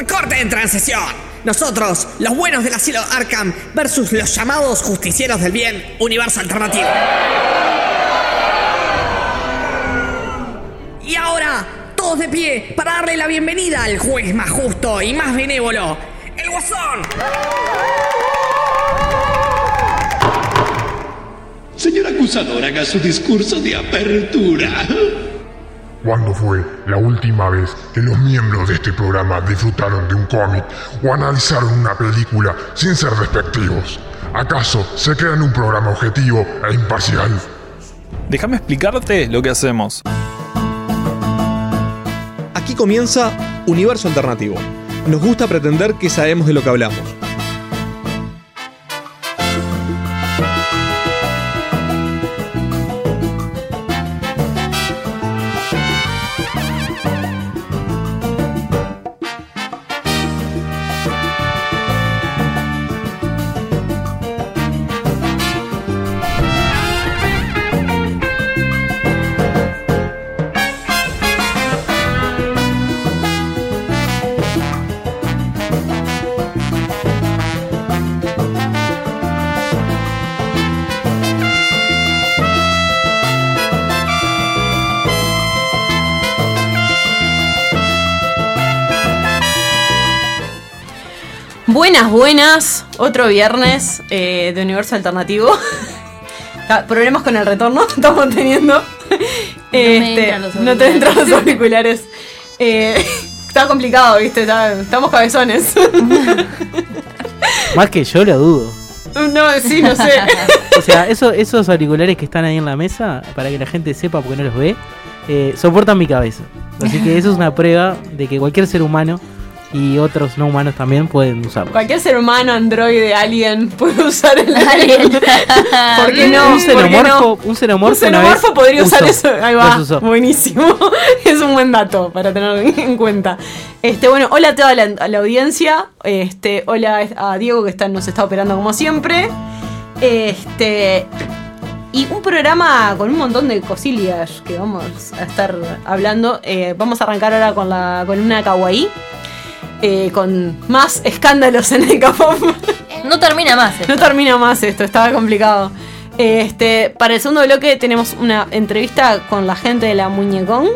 Recorte en transición. Nosotros, los buenos del asilo Arkham versus los llamados justicieros del bien, universo alternativo. Y ahora, todos de pie para darle la bienvenida al juez más justo y más benévolo, el Guasón. Señor acusador, haga su discurso de apertura. ¿Cuándo fue la última vez que los miembros de este programa disfrutaron de un cómic o analizaron una película sin ser despectivos? ¿Acaso se crean un programa objetivo e imparcial? Déjame explicarte lo que hacemos. Aquí comienza Universo Alternativo. Nos gusta pretender que sabemos de lo que hablamos. Buenas. Otro viernes eh, de Universo Alternativo. Problemas con el retorno estamos teniendo. Este, entran los no te entran los auriculares. Eh, está complicado, viste. Estamos cabezones. Más que yo lo dudo. no, sí, no sé. O sea, eso- esos auriculares que están ahí en la mesa, para que la gente sepa porque no los ve, eh, soportan mi cabeza. Así que eso es una prueba de que cualquier ser humano y otros no humanos también pueden usarlo. Cualquier ser humano, androide, alien puede usar el alien. ¿Por qué no? Un ¿Por qué xenomorfo, no? un xenomorfo, Un xenomorfo podría usar usó. eso. Ahí va. Buenísimo. es un buen dato para tener en cuenta. Este, bueno, hola a toda la, a la audiencia. Este, hola a Diego que está, nos está operando como siempre. Este. Y un programa con un montón de cosillas que vamos a estar hablando. Eh, vamos a arrancar ahora con la columna Kawaii. Eh, con más escándalos en el K-pop. No termina más. esto. No termina más esto, estaba complicado. Este, para el segundo bloque tenemos una entrevista con la gente de la Muñecón,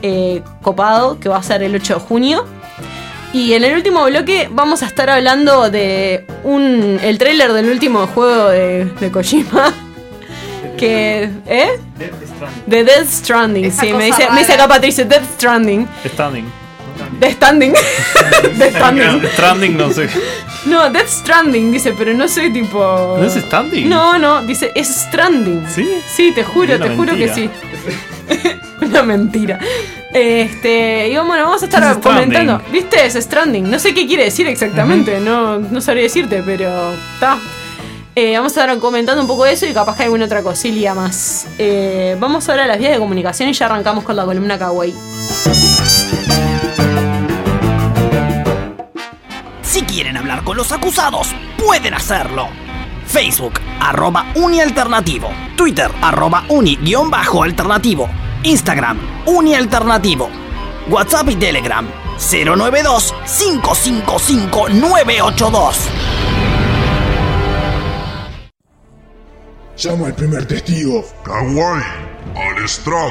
eh, copado, que va a ser el 8 de junio. Y en el último bloque vamos a estar hablando de un, el tráiler del último juego de, de Kojima. Que, ¿eh? De Death Stranding, Esa sí, me dice, rara. me dice acá Patricia, Death Stranding. Standing. Death Standing. Death Stranding. Stranding, no sé. No, Death Stranding dice, pero no sé tipo. ¿No es Standing? No, no, dice es Stranding. ¿Sí? Sí, te juro, te juro que sí. Una mentira. Este, y bueno, vamos a estar Es Stranding. comentando. ¿Viste? Es Stranding. No sé qué quiere decir exactamente, no, no sabría decirte, pero está. Eh, vamos a estar comentando un poco de eso y capaz que alguna otra cosilla más. Eh, vamos ahora a las vías de comunicación y ya arrancamos con la columna Kawaii. Quieren hablar con los acusados, pueden hacerlo. Facebook, arroba unialternativo. Twitter, arroba uni-alternativo. Instagram, unialternativo. WhatsApp y Telegram, 092-555-982. Llamo al primer testigo. Kawaii, al estrado.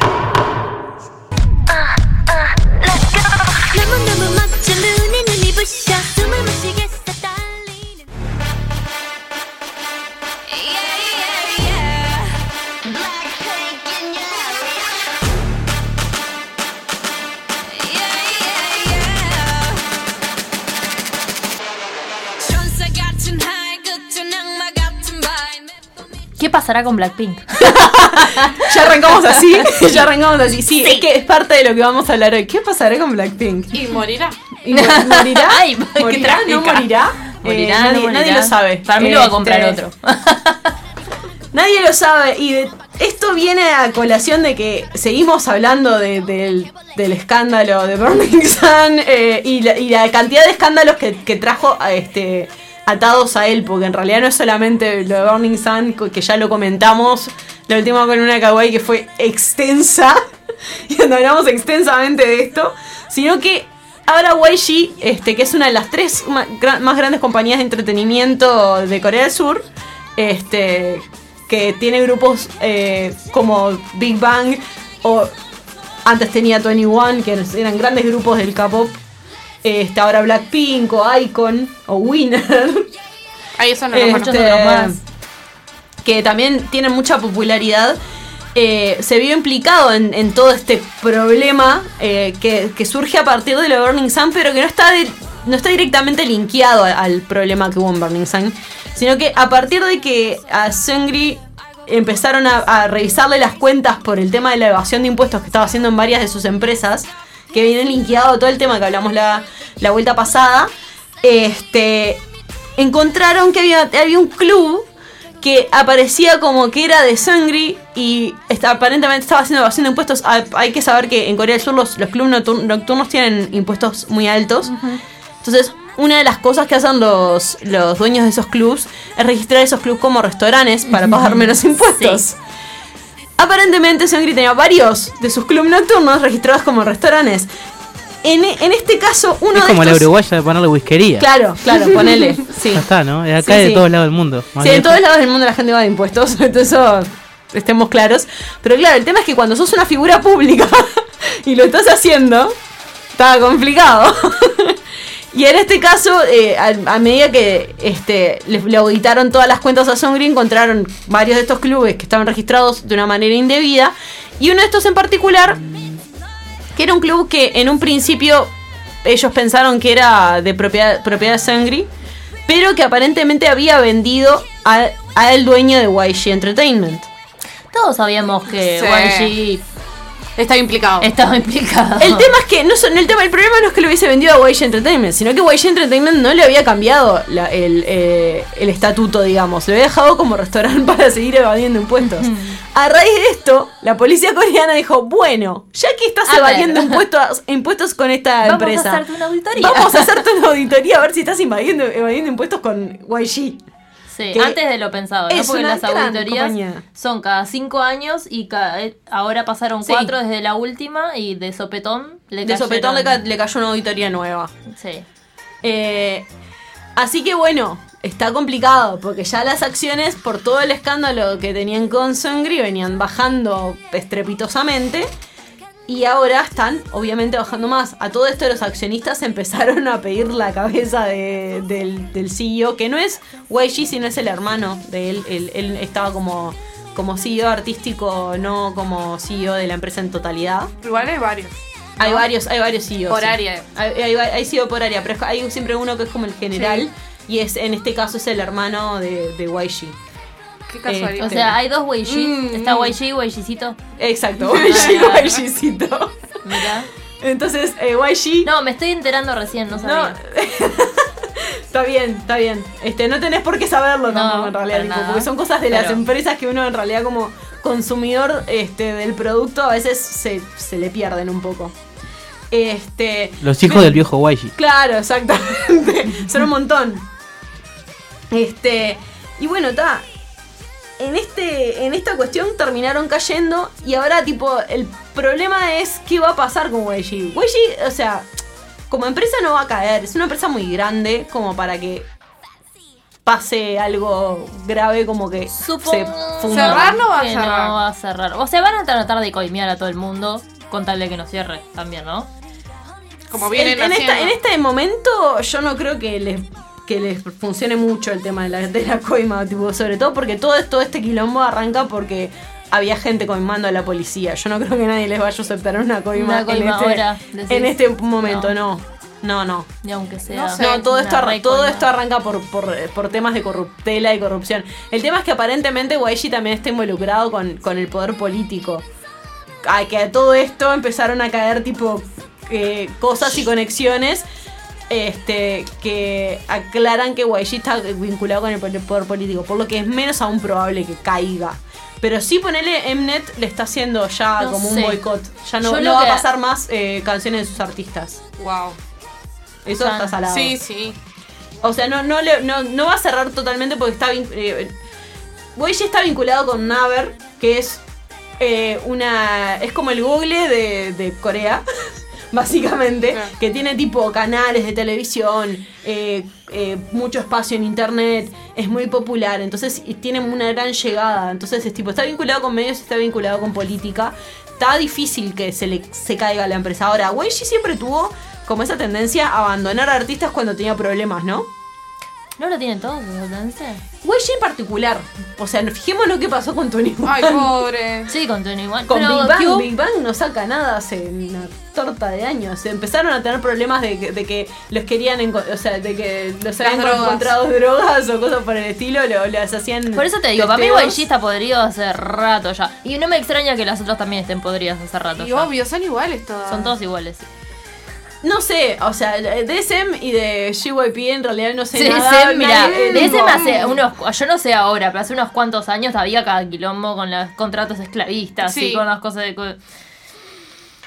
¿Qué pasará con Blackpink? Ya arrancamos así, ya arrancamos así. Sí, es que es parte de lo que vamos a hablar hoy. ¿Qué pasará con Blackpink? Y morirá. ¿Y mo- ¿Morirá? Ay, qué ¿Morirá? ¿No morirá? Morirá, Eh, no nadie, morirá. nadie lo sabe. Para mí lo va a comprar Este, otro. Nadie lo sabe. Y de- esto viene a colación de que seguimos hablando de- del, del escándalo de Burning Sun eh, y, la, y la cantidad de escándalos que, que trajo a este atados a él, porque en realidad no es solamente lo de Burning Sun, que ya lo comentamos, la última columna kawaii que fue extensa, y donde hablamos extensamente de esto, sino que ahora YG, este, que es una de las tres más grandes compañías de entretenimiento de Corea del Sur, este, que tiene grupos eh, como Big Bang o antes tenía 21, que eran grandes grupos del K-pop. Este, ahora Blackpink o Icon o Winner. Ahí son Este, los muchos otros más. que también tienen mucha popularidad, eh, se vio implicado en, en todo este problema eh, que, que surge a partir de lo de Burning Sun, pero que no está, no está directamente linkeado al problema que hubo en Burning Sun, sino que a partir de que a Seungri empezaron a, a revisarle las cuentas por el tema de la evasión de impuestos que estaba haciendo en varias de sus empresas, que viene linkeado todo el tema que hablamos la, la vuelta pasada, este, encontraron que había, había un club que aparecía como que era de Sangri y esta- aparentemente estaba haciendo evasión de impuestos. Hay, que saber que en Corea del Sur los, los clubes noctur- nocturnos tienen impuestos muy altos. Entonces, una de las cosas que hacen los, los dueños de esos clubs es registrar esos clubs como restaurantes para pagar menos impuestos. Aparentemente, Sangri tenía varios de sus clubes nocturnos registrados como restaurantes. En, en este caso, uno es de como la uruguaya de ponerle whiskería. Claro, claro, ponele. Sí. Ya está, ¿no? Es Sí, acá de sí. todos lados del mundo. Sí, en bien. todos lados del mundo la gente va de impuestos, entonces eso estemos claros. Pero claro, el tema es que cuando sos una figura pública y lo estás haciendo, está complicado. Y en este caso, eh, a, a medida que este, le, le auditaron todas las cuentas a Songri, encontraron varios de estos clubes que estaban registrados de una manera indebida. Y uno de estos en particular, que era un club que en un principio ellos pensaron que era de propiedad, propiedad de Sangri, pero que aparentemente había vendido a- al dueño de YG Entertainment. Todos sabíamos que Sí. YG Está implicado. estaba implicado. El tema es que no son, el tema, el problema no es que lo hubiese vendido a YG Entertainment, sino que YG Entertainment no le había cambiado la- el, eh, el estatuto, digamos. Lo había dejado como restaurante para seguir evadiendo impuestos. A raíz de esto, la policía coreana dijo, bueno, ya que estás A evadiendo ver. impuestos, impuestos con esta Vamos empresa. a hacerte una auditoría. Vamos a hacerte una auditoría a ver si estás evadiendo, evadiendo impuestos con YG. Sí, antes de lo pensado, ¿no? Porque las auditorías compañía. son cada cinco años y eh, ahora pasaron Sí. cuatro desde la última y de sopetón le De sopetón le, cayeron- ca- le cayó una auditoría nueva. Sí. Eh, así que bueno, está complicado porque ya las acciones por todo el escándalo que tenían con Sangri venían bajando estrepitosamente y ahora están obviamente bajando más. A todo esto los accionistas empezaron a pedir la cabeza de- del, del CEO, que no es YG, sino es el hermano de él. Él, él estaba como, como CEO artístico, no como CEO de la empresa en totalidad. Igual hay varios. Hay varios, hay varios CEOs. Por sí. área. Hay, hay, hay CEO por área, pero hay siempre uno que es como el general. Y es en este caso es el hermano de, de YG. Qué casualidad. O sea, hay dos YG. Mm, Está mm. YG y YGcito. Exacto, YG, YGcito. Mira. Entonces, eh, YG. No, me estoy enterando recién, no sabía. Está bien, está bien. Este, no tenés por qué saberlo No, tampoco, en realidad, tipo, porque son cosas de las Pero- empresas que uno en realidad como consumidor este, del producto a veces se, se le pierden un poco. Este, Los hijos del viejo YG. Claro, exactamente. Son un montón. Este. Y bueno, está. En, este, en esta cuestión terminaron cayendo. Y ahora, tipo, el problema es qué va a pasar con YG. YG, o sea, como empresa no va a caer. Es una empresa muy grande como para que pase algo grave como que Supongo se funda. ¿Cerrar no va a cerrar? no va a cerrar. O sea, van a tratar de coimear a todo el mundo con tal de que no cierre también, ¿no? Como vienen en, en esta- haciendo. en este momento yo no creo que les que les funcione mucho el tema de la, de la coima, tipo, sobre todo porque todo esto, este quilombo arranca porque había gente coimando a la policía. Yo no creo que nadie les vaya a aceptar una coima, Una coima en, este, ahora, decís. en este momento, no. No, no. Y aunque sea. No sé. No, todo, esto, todo esto arranca por, por, por temas de corruptela y corrupción. El tema es que aparentemente YG también está involucrado con, con el poder político. A que a todo esto empezaron a caer tipo eh, cosas y conexiones este, que aclaran que YG está vinculado con el poder político, por lo que es menos aún probable que caiga. Pero sí ponerle Mnet le está haciendo ya No como un boicot. Ya no, va a pasar más eh, canciones de sus artistas. Wow. Eso está salado. Sí, sí. O sea, no, no, le- no, no va a cerrar totalmente porque está eh, está vinculado con Naver, que es eh, una. es como el Google de, de Corea. básicamente, que tiene tipo canales de televisión, eh, eh, mucho espacio en internet, es muy popular, entonces y tiene una gran llegada. Entonces es tipo, está vinculado con medios, está vinculado con política. Está difícil que se le se caiga la empresa. Ahora, Weishi siempre tuvo como esa tendencia a abandonar a artistas cuando tenía problemas, ¿no? ¿No lo tienen todos esa tendencia? Weishi en particular. O sea, fijémonos qué pasó con Tony Ay, pobre. Sí, con Tony One. Con Pero Big Bang, Cube- Big Bang no saca nada hace una torta de años. Se empezaron a tener problemas de que, de que los querían, o sea, de que los habían drogas. encontrado drogas o cosas por el estilo, lo, las hacían. Por eso te digo, para mí. YG está podrido hace rato ya. Y no me extraña que las otras también estén podridas hace rato. Y ya. obvio, son iguales todas. Son todos iguales. No sé, o sea, de SM y de GYP en realidad no sé Sí, nada. sí, mira, de me hace unos, yo no sé ahora, pero hace unos cuantos años había cada quilombo con los contratos esclavistas Sí. y con las cosas de...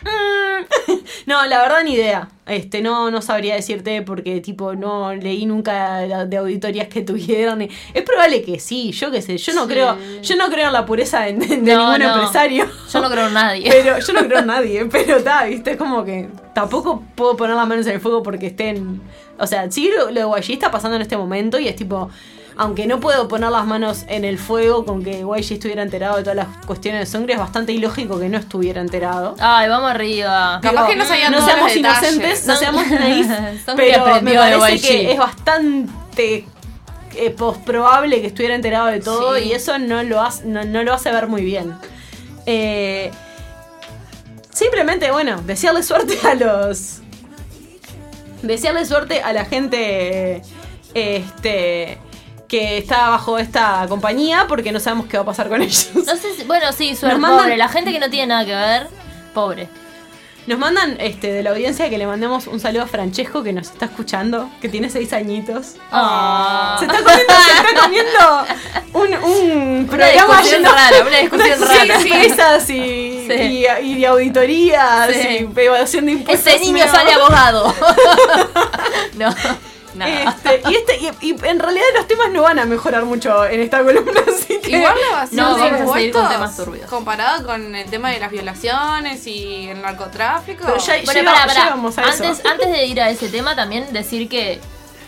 No, la verdad ni idea. Este, no, no sabría decirte porque tipo no leí nunca de, auditorías que tuvieron. Es probable que sí, yo qué sé. Yo no Sí. creo, yo no creo en la pureza de, No, ningún no. empresario. Yo no creo en nadie. Pero yo no creo en nadie, pero está, viste, es como que tampoco puedo poner las manos en el fuego porque estén. O sea, sí lo, lo de está pasando en este momento y es tipo. Aunque no puedo poner las manos en el fuego con que YG estuviera enterado de todas las cuestiones de Songre, es bastante ilógico que no estuviera enterado. Ay, vamos arriba. Capaz que no sabían no seamos inocentes, no seamos que pero me parece YG. que es bastante eh, probable que estuviera enterado de todo Sí. y eso no lo, hace, no, no lo hace ver muy bien. Eh, simplemente, bueno, desearle suerte a los... Desearle suerte a la gente este, que está bajo esta compañía porque no sabemos qué va a pasar con ellos. No sé si, bueno, sí, suerte, mandan- pobre. La gente que no tiene nada que ver, pobre. Nos mandan este, de la audiencia que le mandemos un saludo a Francesco que nos está escuchando, que tiene seis añitos. Ah. Se está comiendo, se está comiendo un, un programa discusión lleno- rara, una discusión de rara. sorpresas y, Sí. y, y de auditorías Sí. y evasión de impuestos. Ese niño sale abogado. no, nada. Este, y, este, y, y en realidad los temas no van a mejorar mucho en esta columna, así que... Igual la evasión No, de vamos a seguir con temas turbios. Comparado con el tema de las violaciones y el narcotráfico. Pero ya- Bueno, llega- pará, pará. llegamos a eso. Antes, antes de ir a ese tema, también decir que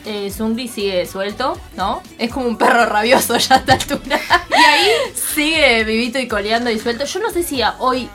eh, Zungri sigue suelto, ¿no? Es como un perro rabioso ya a esta altura. Y ahí sigue vivito y coleando y suelto. Yo no sé si a hoy.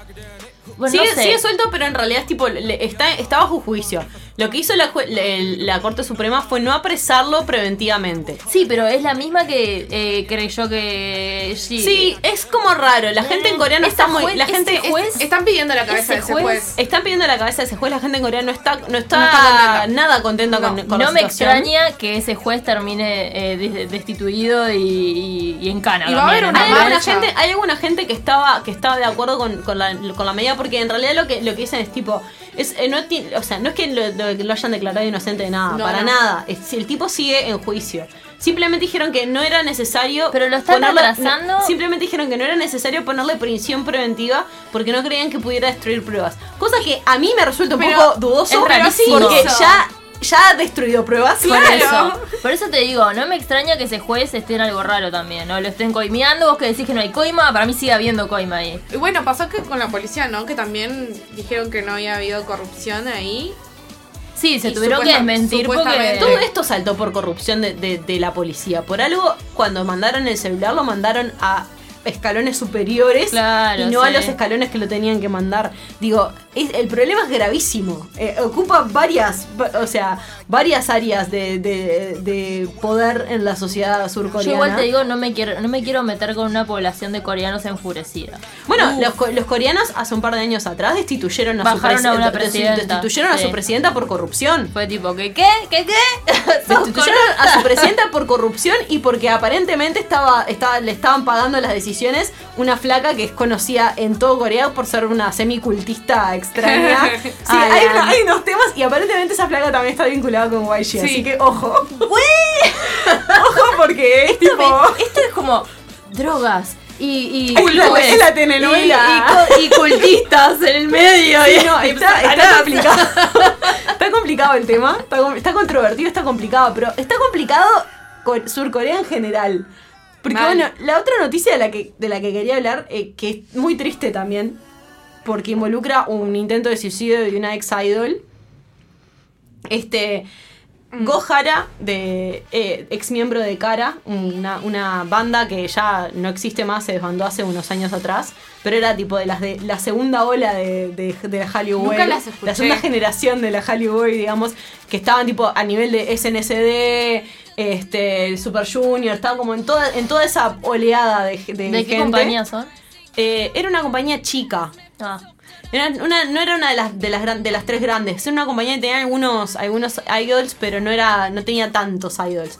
Bueno, sigue, no sé. sigue suelto, pero en realidad es tipo, le- está, está bajo juicio. Lo que hizo la, jue- le- la Corte Suprema fue no apresarlo preventivamente. Sí, pero es la misma que eh, creyó que. Sí, Sí, es como raro. La gente en Corea no está muy. juez- La gente ese juez- Están pidiendo la cabeza de Ese ese juez- juez. Están pidiendo la cabeza de ese juez. La gente en Corea no está, no está, No está contenta. nada contenta No. con, con la No me situación. extraña que ese juez termine eh, des- destituido y, y- y en cana. Y va a haber también, una Hay alguna, gente, hay alguna gente que estaba que estaba de acuerdo con, con la, con la medida porque en realidad lo que lo que dicen es tipo es eh, no ti- o sea no es que lo, lo- lo hayan declarado inocente de nada No, para no. nada Es- el tipo sigue en juicio simplemente dijeron que no era necesario Pero lo están ponerle- atrasando. no, simplemente dijeron que no era necesario ponerle prisión preventiva porque no creían que pudiera destruir pruebas cosa que a mí me resulta un Pero poco dudoso es rarísimo. porque ya ya ha destruido pruebas Por Claro. eso, por eso te digo, no me extraña que ese juez esté en algo raro también, ¿no? Lo estén coimeando, vos que decís que no hay coima, para mí sigue habiendo coima ahí. Y bueno, pasó que con la policía, ¿no? Que también dijeron que no había habido corrupción ahí. Sí, se Y tuvieron que desmentir porque... Todo esto saltó por corrupción de, de- de la policía. Por algo, cuando mandaron el celular, lo mandaron a escalones superiores Claro, y no a los escalones que lo tenían que mandar. Digo, es- el problema es gravísimo. Eh, ocupa varias, va- o sea, varias áreas de, de- de poder en la sociedad Yo surcoreana. igual te digo, no me quiero no me quiero meter con una población de coreanos enfurecida. Bueno, los, co- los coreanos hace un par de años atrás destituyeron a su, a una presi- presidenta, destituyeron a su presidenta por corrupción. Fue tipo, ¿qué qué? ¿Qué qué? Destituyeron a su presidenta por corrupción y porque aparentemente estaba, estaba, le estaban pagando las decisiones una flaca que es conocida en todo Corea por ser una semicultista extraña. Sí, Ay, hay, ay. una- hay unos temas y aparentemente esa flaca también está vinculada con YG, así que ojo. ojo porque es Esto, tipo... me- esto es como drogas y, y Es la- culturas es la telenovela. y, y co- y cultistas en el medio. Sí, no, está, complicado. está complicado el tema. Está, controvertido, está complicado. Pero está complicado con Surcorea en general. Porque Mal. bueno, la otra noticia de la que, de la que quería hablar, eh, que es muy triste también, porque involucra un intento de suicidio de una ex idol. Este. Gohara, de eh, ex miembro de Kara, una, una banda que ya no existe más, se desbandó hace unos años atrás, pero era tipo de las de la segunda ola de, de, de la Hollywood. La segunda generación de la Hollywood, digamos, que estaban tipo a nivel de SNSD, este, Super Junior, estaban como en toda, en toda esa oleada de, de, ¿De qué compañía son? Eh, era una compañía chica. Ah. No era una de las, de las, de las tres grandes. Era una compañía que tenía algunos, algunos idols, pero no, era, no tenía tantos idols.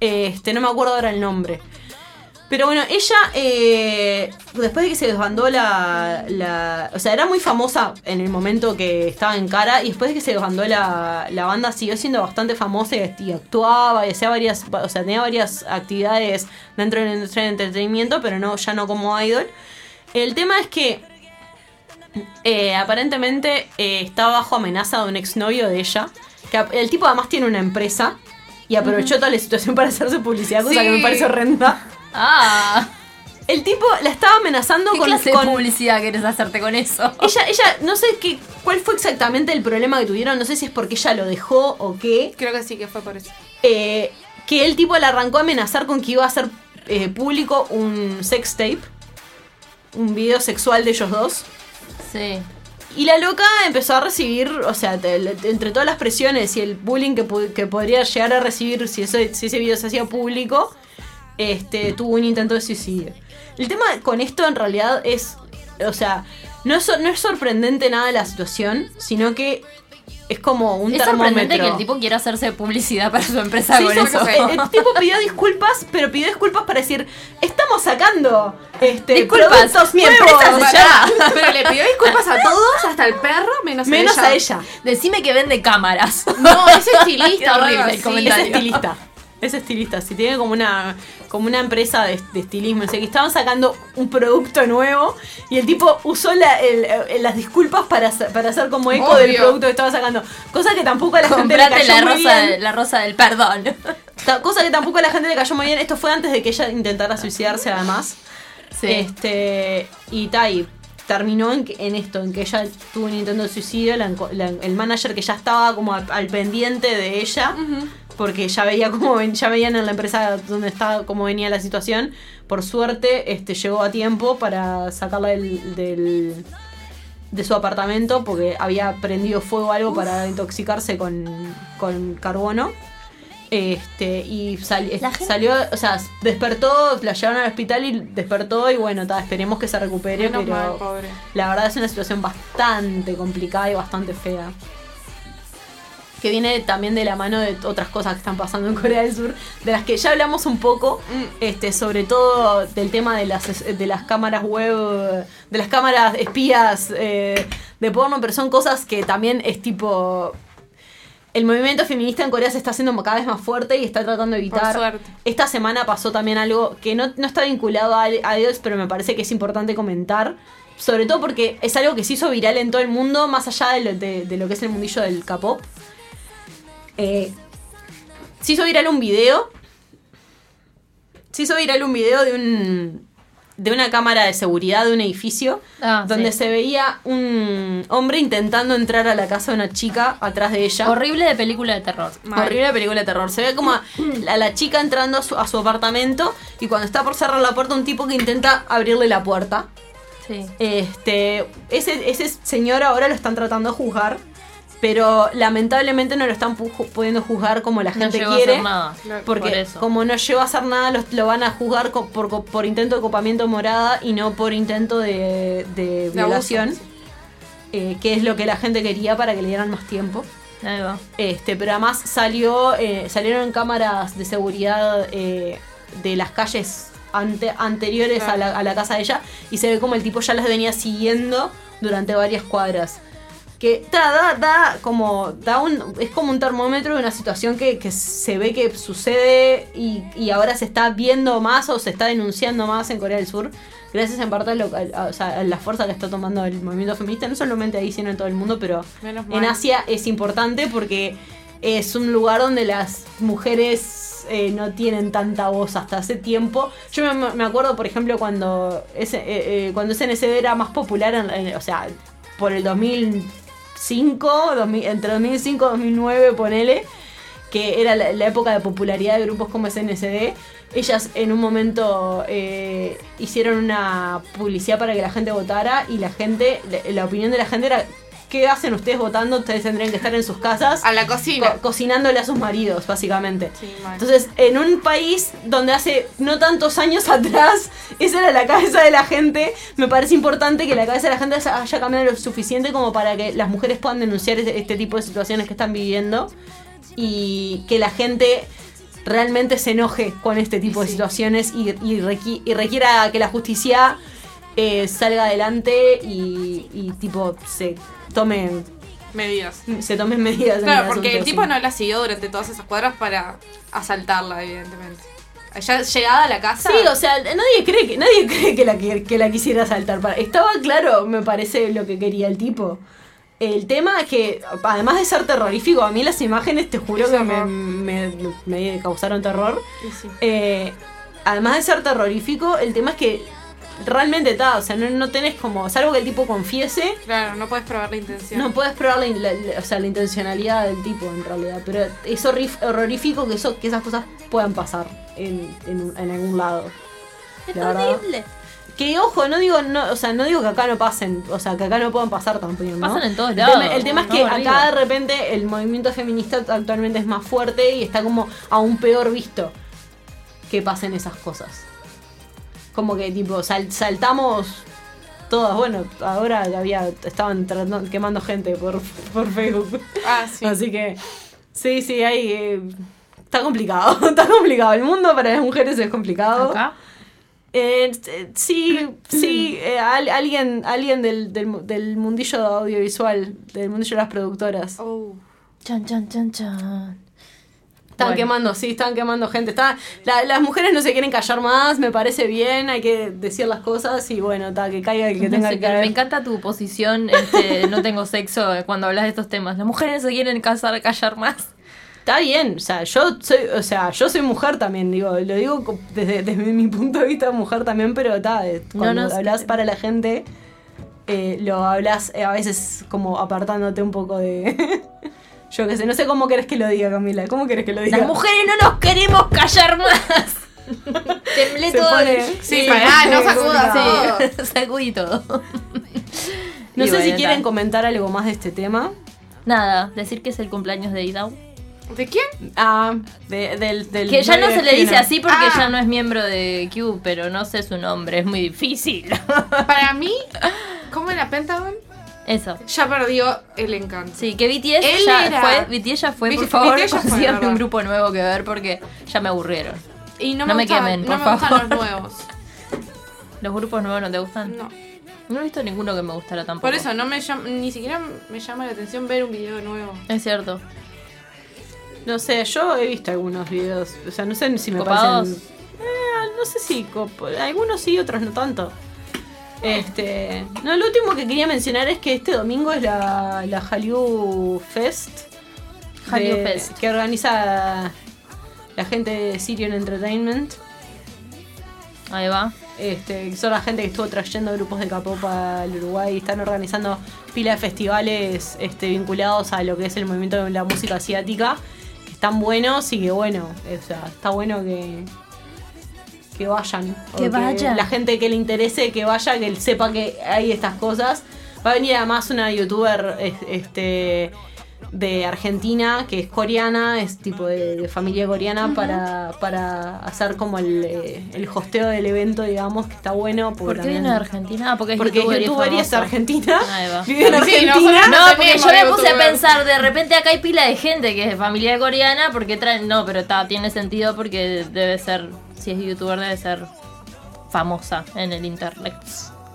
Este, no me acuerdo ahora el nombre. Pero bueno, ella, eh, después de que se desbandó la, O sea, era muy famosa en el momento que estaba en cara. Y después de que se desbandó la, la banda, siguió siendo bastante famosa y, y actuaba y hacía varias. O sea, tenía varias actividades dentro de la industria del entretenimiento, pero no, ya no como idol. El tema es que eh, aparentemente eh, está bajo amenaza de un exnovio de ella. Que el tipo además tiene una empresa y aprovechó toda la situación para hacerse publicidad, cosa Sí. que me parece horrenda. Ah, El tipo la estaba amenazando ¿qué con, clase con- de publicidad querés hacerte con eso? ella, ella, no sé qué, cuál fue exactamente el problema que tuvieron, no sé si es porque ella lo dejó o qué. Creo que sí, que fue por eso. eh, que el tipo le arrancó a amenazar con que iba a hacer eh, público un sex tape, un video sexual de ellos dos. Sí. Y la loca empezó a recibir, o sea, entre todas las presiones y el bullying que, que podría llegar a recibir si, ese video se hacía público, este, tuvo un intento de suicidio. El tema con esto en realidad es, o sea, no es sorprendente nada la situación, sino que es como un Es sorprendente termómetro. que el tipo quiera hacerse publicidad para su empresa Sí, con eso. el, el tipo pidió disculpas, pero pidió disculpas para decir, estamos sacando este, Disculpas, productos mi nuevos". empresa. Pero le pidió disculpas a todos, hasta el perro, menos, Menos a ella. a ella. Decime que vende cámaras. No, es estilista, horrible el comentario. Es estilista. Es estilista. Si tiene como una como una empresa de, de estilismo. O sea, que estaban sacando un producto nuevo y el tipo usó la- el- el- las disculpas para, hacer- para hacer como eco del producto que estaba sacando. Cosa que tampoco a la gente le cayó la muy rosa, bien. de- la rosa del perdón. Cosa que tampoco a la gente le cayó muy bien. Esto fue antes de que ella intentara suicidarse además. Sí. Este, y Tai terminó en, en esto, en que ella tuvo un intento de suicidio, la enco- la- el manager que ya estaba como al, al pendiente de ella, porque ya veía cómo ven- ya veían en la empresa donde estaba cómo venía la situación. Por suerte, este llegó a tiempo para sacarla del, del- de su apartamento porque había prendido fuego algo para intoxicarse con, con carbono. Este, y sal- salió, o sea, despertó, la llevaron al hospital y despertó y bueno, ta, esperemos que se recupere, Menos pero mal, la verdad es una situación bastante complicada y bastante fea. Que viene también de la mano de otras cosas que están pasando en Corea del Sur, de las que ya hablamos un poco, este, sobre todo del tema de las, de las cámaras web, de las cámaras espías eh, de porno, pero son cosas que también es tipo el movimiento feminista en Corea se está haciendo cada vez más fuerte y está tratando de evitar. Por suerte. Esta semana pasó también algo que no, no está vinculado a, a idols, pero me parece que es importante comentar. Sobre todo porque es algo que se hizo viral en todo el mundo, más allá de lo, de- de lo que es el mundillo del K-pop. Eh, se hizo viral un video. Se hizo viral un video de un. de una cámara de seguridad de un edificio. Ah, donde sí. se veía un hombre intentando entrar a la casa de una chica atrás de ella. Horrible de película de terror. Horrible película de terror. Se ve como a la, la chica entrando a su, a su apartamento y cuando está por cerrar la puerta, un tipo que intenta abrirle la puerta. Sí. Este, ese, ese señor ahora lo están tratando de juzgar, pero lamentablemente no lo están pu- pudiendo juzgar como la No gente a quiere. hacer nada. Porque por eso. como no llegó a hacer nada, lo, lo van a juzgar co- por, co- por intento de copamiento morada y no por intento de, de De violación, abuso. eh, que es lo que la gente quería para que le dieran más tiempo. Ahí va. Este, pero además salió, eh, salieron cámaras de seguridad eh, de las calles ante- anteriores a, la, a la casa de ella y se ve como el tipo ya las venía siguiendo durante varias cuadras. Que ta, da, da como da un, es como un termómetro de una situación que, que se ve que sucede y, y ahora se está viendo más o se está denunciando más en Corea del Sur. Gracias en parte a, lo- a- a- a la fuerza que está tomando el movimiento feminista, no solamente ahí, sino en todo el mundo, pero en. Asia es importante porque es un lugar donde las mujeres eh, no tienen tanta voz hasta hace tiempo. Yo me, me acuerdo, por ejemplo, cuando, ese, eh, eh, cuando SNCD era más popular, en- en- o sea, por el 2005, 2000 entre 2005 y 2009, ponele, que era la, época de popularidad de grupos como SNSD. Ellas en un momento eh, hicieron una publicidad para que la gente votara y la gente, la opinión de la gente era, ¿qué hacen ustedes votando? Ustedes tendrían que estar en sus casas. A la cocina. co- cocinándole a sus maridos, básicamente. Sí. Entonces, en un país donde hace no tantos años atrás esa era la cabeza de la gente, me parece importante que la cabeza de la gente haya cambiado lo suficiente como para que las mujeres puedan denunciar este, este tipo de situaciones que están viviendo y que la gente realmente se enoje con este tipo de situaciones y, y requi- y requiera que la justicia eh, salga adelante y, y, tipo se tome Medidas. se tomen medidas en Claro, el porque el tipo sí. no la siguió durante todas esas cuadras para asaltarla, evidentemente. Ya llegada a la casa. Sí, o sea, nadie cree que nadie cree que la, que, que la quisiera saltar. Para- Estaba claro, me parece, lo que quería el tipo. El tema es que, además de ser terrorífico, a mí las imágenes, te juro que me, horror. me- me causaron terror. Sí. Eh, además de ser terrorífico, el tema es que realmente está, o sea, no, no tenés como, salvo que el tipo confiese, Claro, no puedes probar la intención. no puedes probar la, in- la- la- o sea, la intencionalidad del tipo en realidad, pero es horrif- horrorífico que, eso, que esas cosas puedan pasar en, en, un- en algún lado. Es La verdad. horrible. Que ojo, no digo, no, o sea, no digo que acá no pasen, o sea, que acá no puedan pasar tampoco, ¿no? Pasan en todos El lados. tema- El tema es que acá de repente el movimiento feminista actualmente es más fuerte y está como aún peor visto que pasen esas cosas. Como que tipo sal- saltamos todas, bueno, ahora había estaban tratando- quemando gente por, por Facebook. Ah, sí. Así que sí, sí, hay eh, está complicado, está complicado. El mundo para las mujeres es complicado. Acá. Eh, eh, sí, sí, eh, al- alguien, alguien del, del, del mundillo audiovisual, del mundillo de las productoras. Oh. Chan, chan, chan, chan. Están Bueno. quemando, sí, están quemando gente. Está, la- las mujeres no se quieren callar más, me parece bien, hay que decir las cosas y bueno, está, que caiga el que No tenga que caer. me encanta tu posición, este, no tengo sexo, cuando hablas de estos temas. Las mujeres se quieren casar, callar más. Está bien, o sea, yo soy, o sea, yo soy mujer también, digo, lo digo desde, desde mi punto de vista mujer también, pero está, cuando no, hablas para la gente, eh, lo hablas eh, a veces como apartándote un poco de. yo qué sé, no sé cómo querés que lo diga, Camila. ¿Cómo querés que lo diga? Las mujeres no nos queremos callar más. Temblé Se todo. pone- el- Sí, pará, no sacudas Sí, sacudí todo. No Y sé si quieren ta. comentar algo más de este tema. Nada, decir que es el cumpleaños de Idao. ¿De quién? Ah, de- del, del Que ya no se le dice así porque Ah. ya no es miembro de Q, pero no sé su nombre, es muy difícil. Para mí, como era Pentagon, Eso. ya perdió el encanto. Sí, que BTS Él ya era- fue, BTS ya fue, por favor, consíganme un grupo nuevo que ver porque ya me aburrieron. Y no, No me gustan- quemen, no por me favor. gustan los nuevos. ¿Los grupos nuevos no te gustan? No. No he visto ninguno que me gustara tampoco. Por eso, no me llama, ni siquiera me llama la atención ver un video nuevo. Es cierto. No sé, yo he visto algunos videos. O sea, no sé si me ¿Copados? parecen. Eh, no sé si. Algunos sí, otros no tanto. Este. No, lo último que quería mencionar es que este domingo es la, la Hallyu Fest. Hallyu de- Fest. Que organiza la gente de Sirion Entertainment. Ahí va. Este, son la gente que estuvo trayendo grupos de K-pop al Uruguay. Están organizando pila de festivales este, vinculados a lo que es el movimiento de la música asiática. Que están buenos y que bueno, o sea, está bueno que, que vayan. Que vayan. La gente que le interese, que vaya, que sepa que hay estas cosas. Va a venir además una youtuber es- este, de Argentina, que es coreana, es tipo de, de familia coreana, para, para hacer como el, eh, el hosteo del evento, digamos, que está bueno. ¿Por qué también- viene de Argentina? Ah, porque es Porque youtuber, youtuber y es argentina. Va. Vive en Sí, Argentina. No, porque yo me puse a pensar, de repente acá hay pila de gente que es de familia coreana, porque traen. No, pero está, tiene sentido porque debe ser, si es youtuber, debe ser famosa en el internet,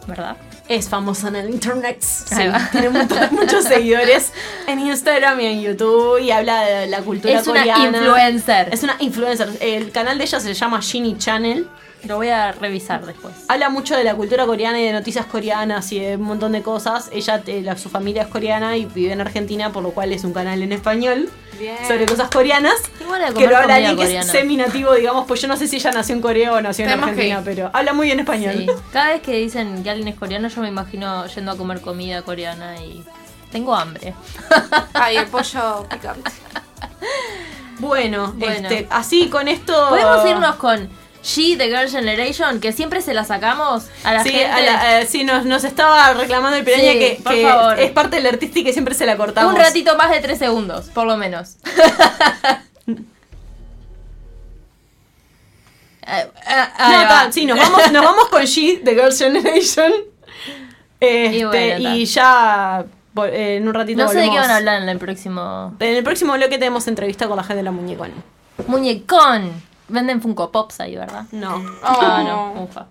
¿verdad? Es famosa en el internet. Sí, tiene muchos, muchos seguidores en Instagram y en YouTube y habla de la cultura Es una coreana. influencer. Es una influencer. El canal de ella se llama Shinny Channel. Lo voy a revisar después. Habla mucho de la cultura coreana y de noticias coreanas y de un montón de cosas. Ella, eh, su familia es coreana y vive en Argentina, por lo cual es un canal en español Bien. sobre cosas coreanas. Que lo habla alguien que es seminativo, digamos, pues yo no sé si ella nació en Corea o nació en Argentina, pero habla muy bien español. Cada vez que dicen que alguien es coreano, yo me imagino yendo a comer comida coreana y tengo hambre. Ay, el pollo picante. Bueno, bueno. Este, así con esto. Podemos irnos con She, The Girl Generation, que siempre se la sacamos a la sí, gente. Eh, sí, nos, nos, estaba reclamando el piraña que, que es parte del artista y que siempre se la cortamos. Un ratito más de tres segundos, por lo menos. Eh, eh, no, ta, sí, nos vamos, nos vamos con She, The Girl Generation. Y, este, bueno, y ya en un ratito. No sé de qué van a hablar en el próximo. En el próximo bloque tenemos entrevista con la gente de la Muñecón. Muñecón. Venden Funko Pops ahí, ¿verdad? No. Ah, no. Ufa.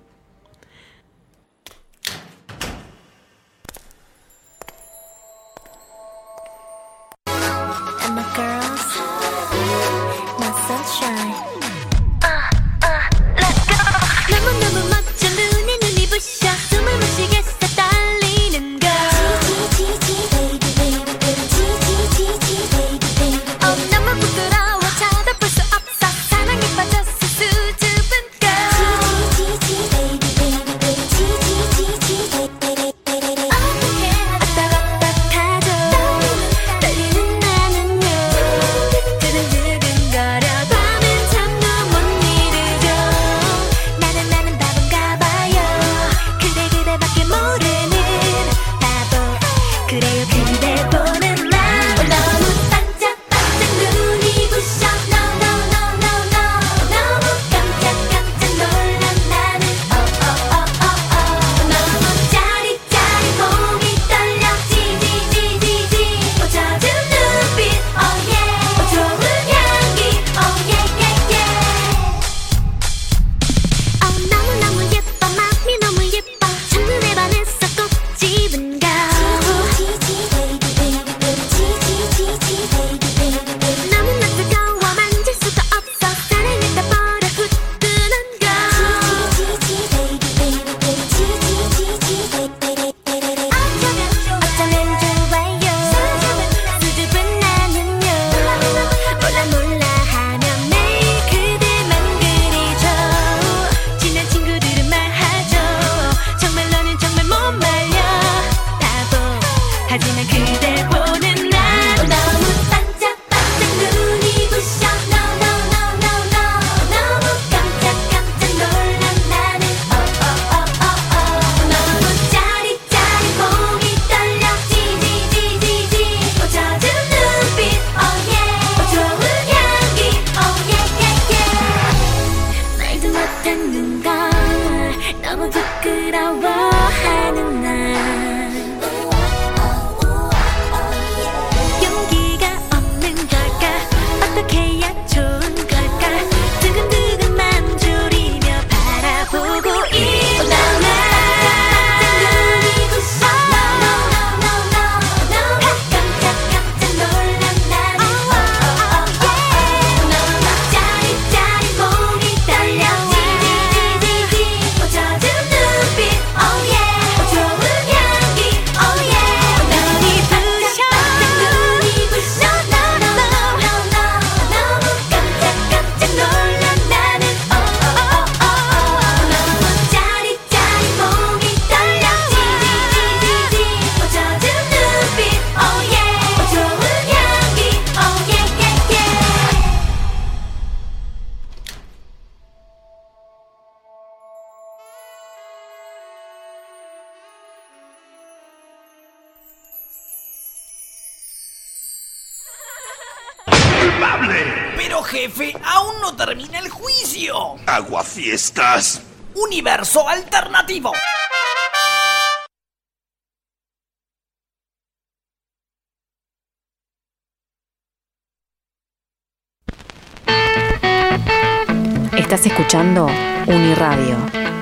termina el juicio. Aguafiestas. Universo alternativo. Estás escuchando Uniradio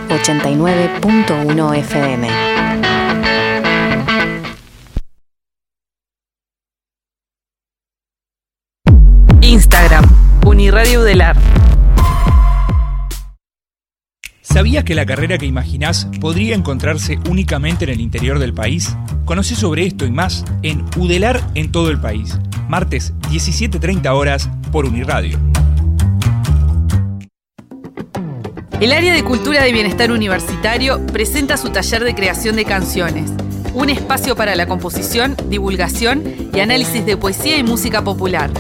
89.1 FM. Instagram, Uniradio Udelar. ¿Sabías que la carrera que imaginás podría encontrarse únicamente en el interior del país? Conoce sobre esto y más en Udelar en todo el país. Martes 17.30 horas por Uniradio. El área de Cultura y Bienestar Universitario presenta su taller de creación de canciones, un espacio para la composición, divulgación y análisis de poesía y música popular.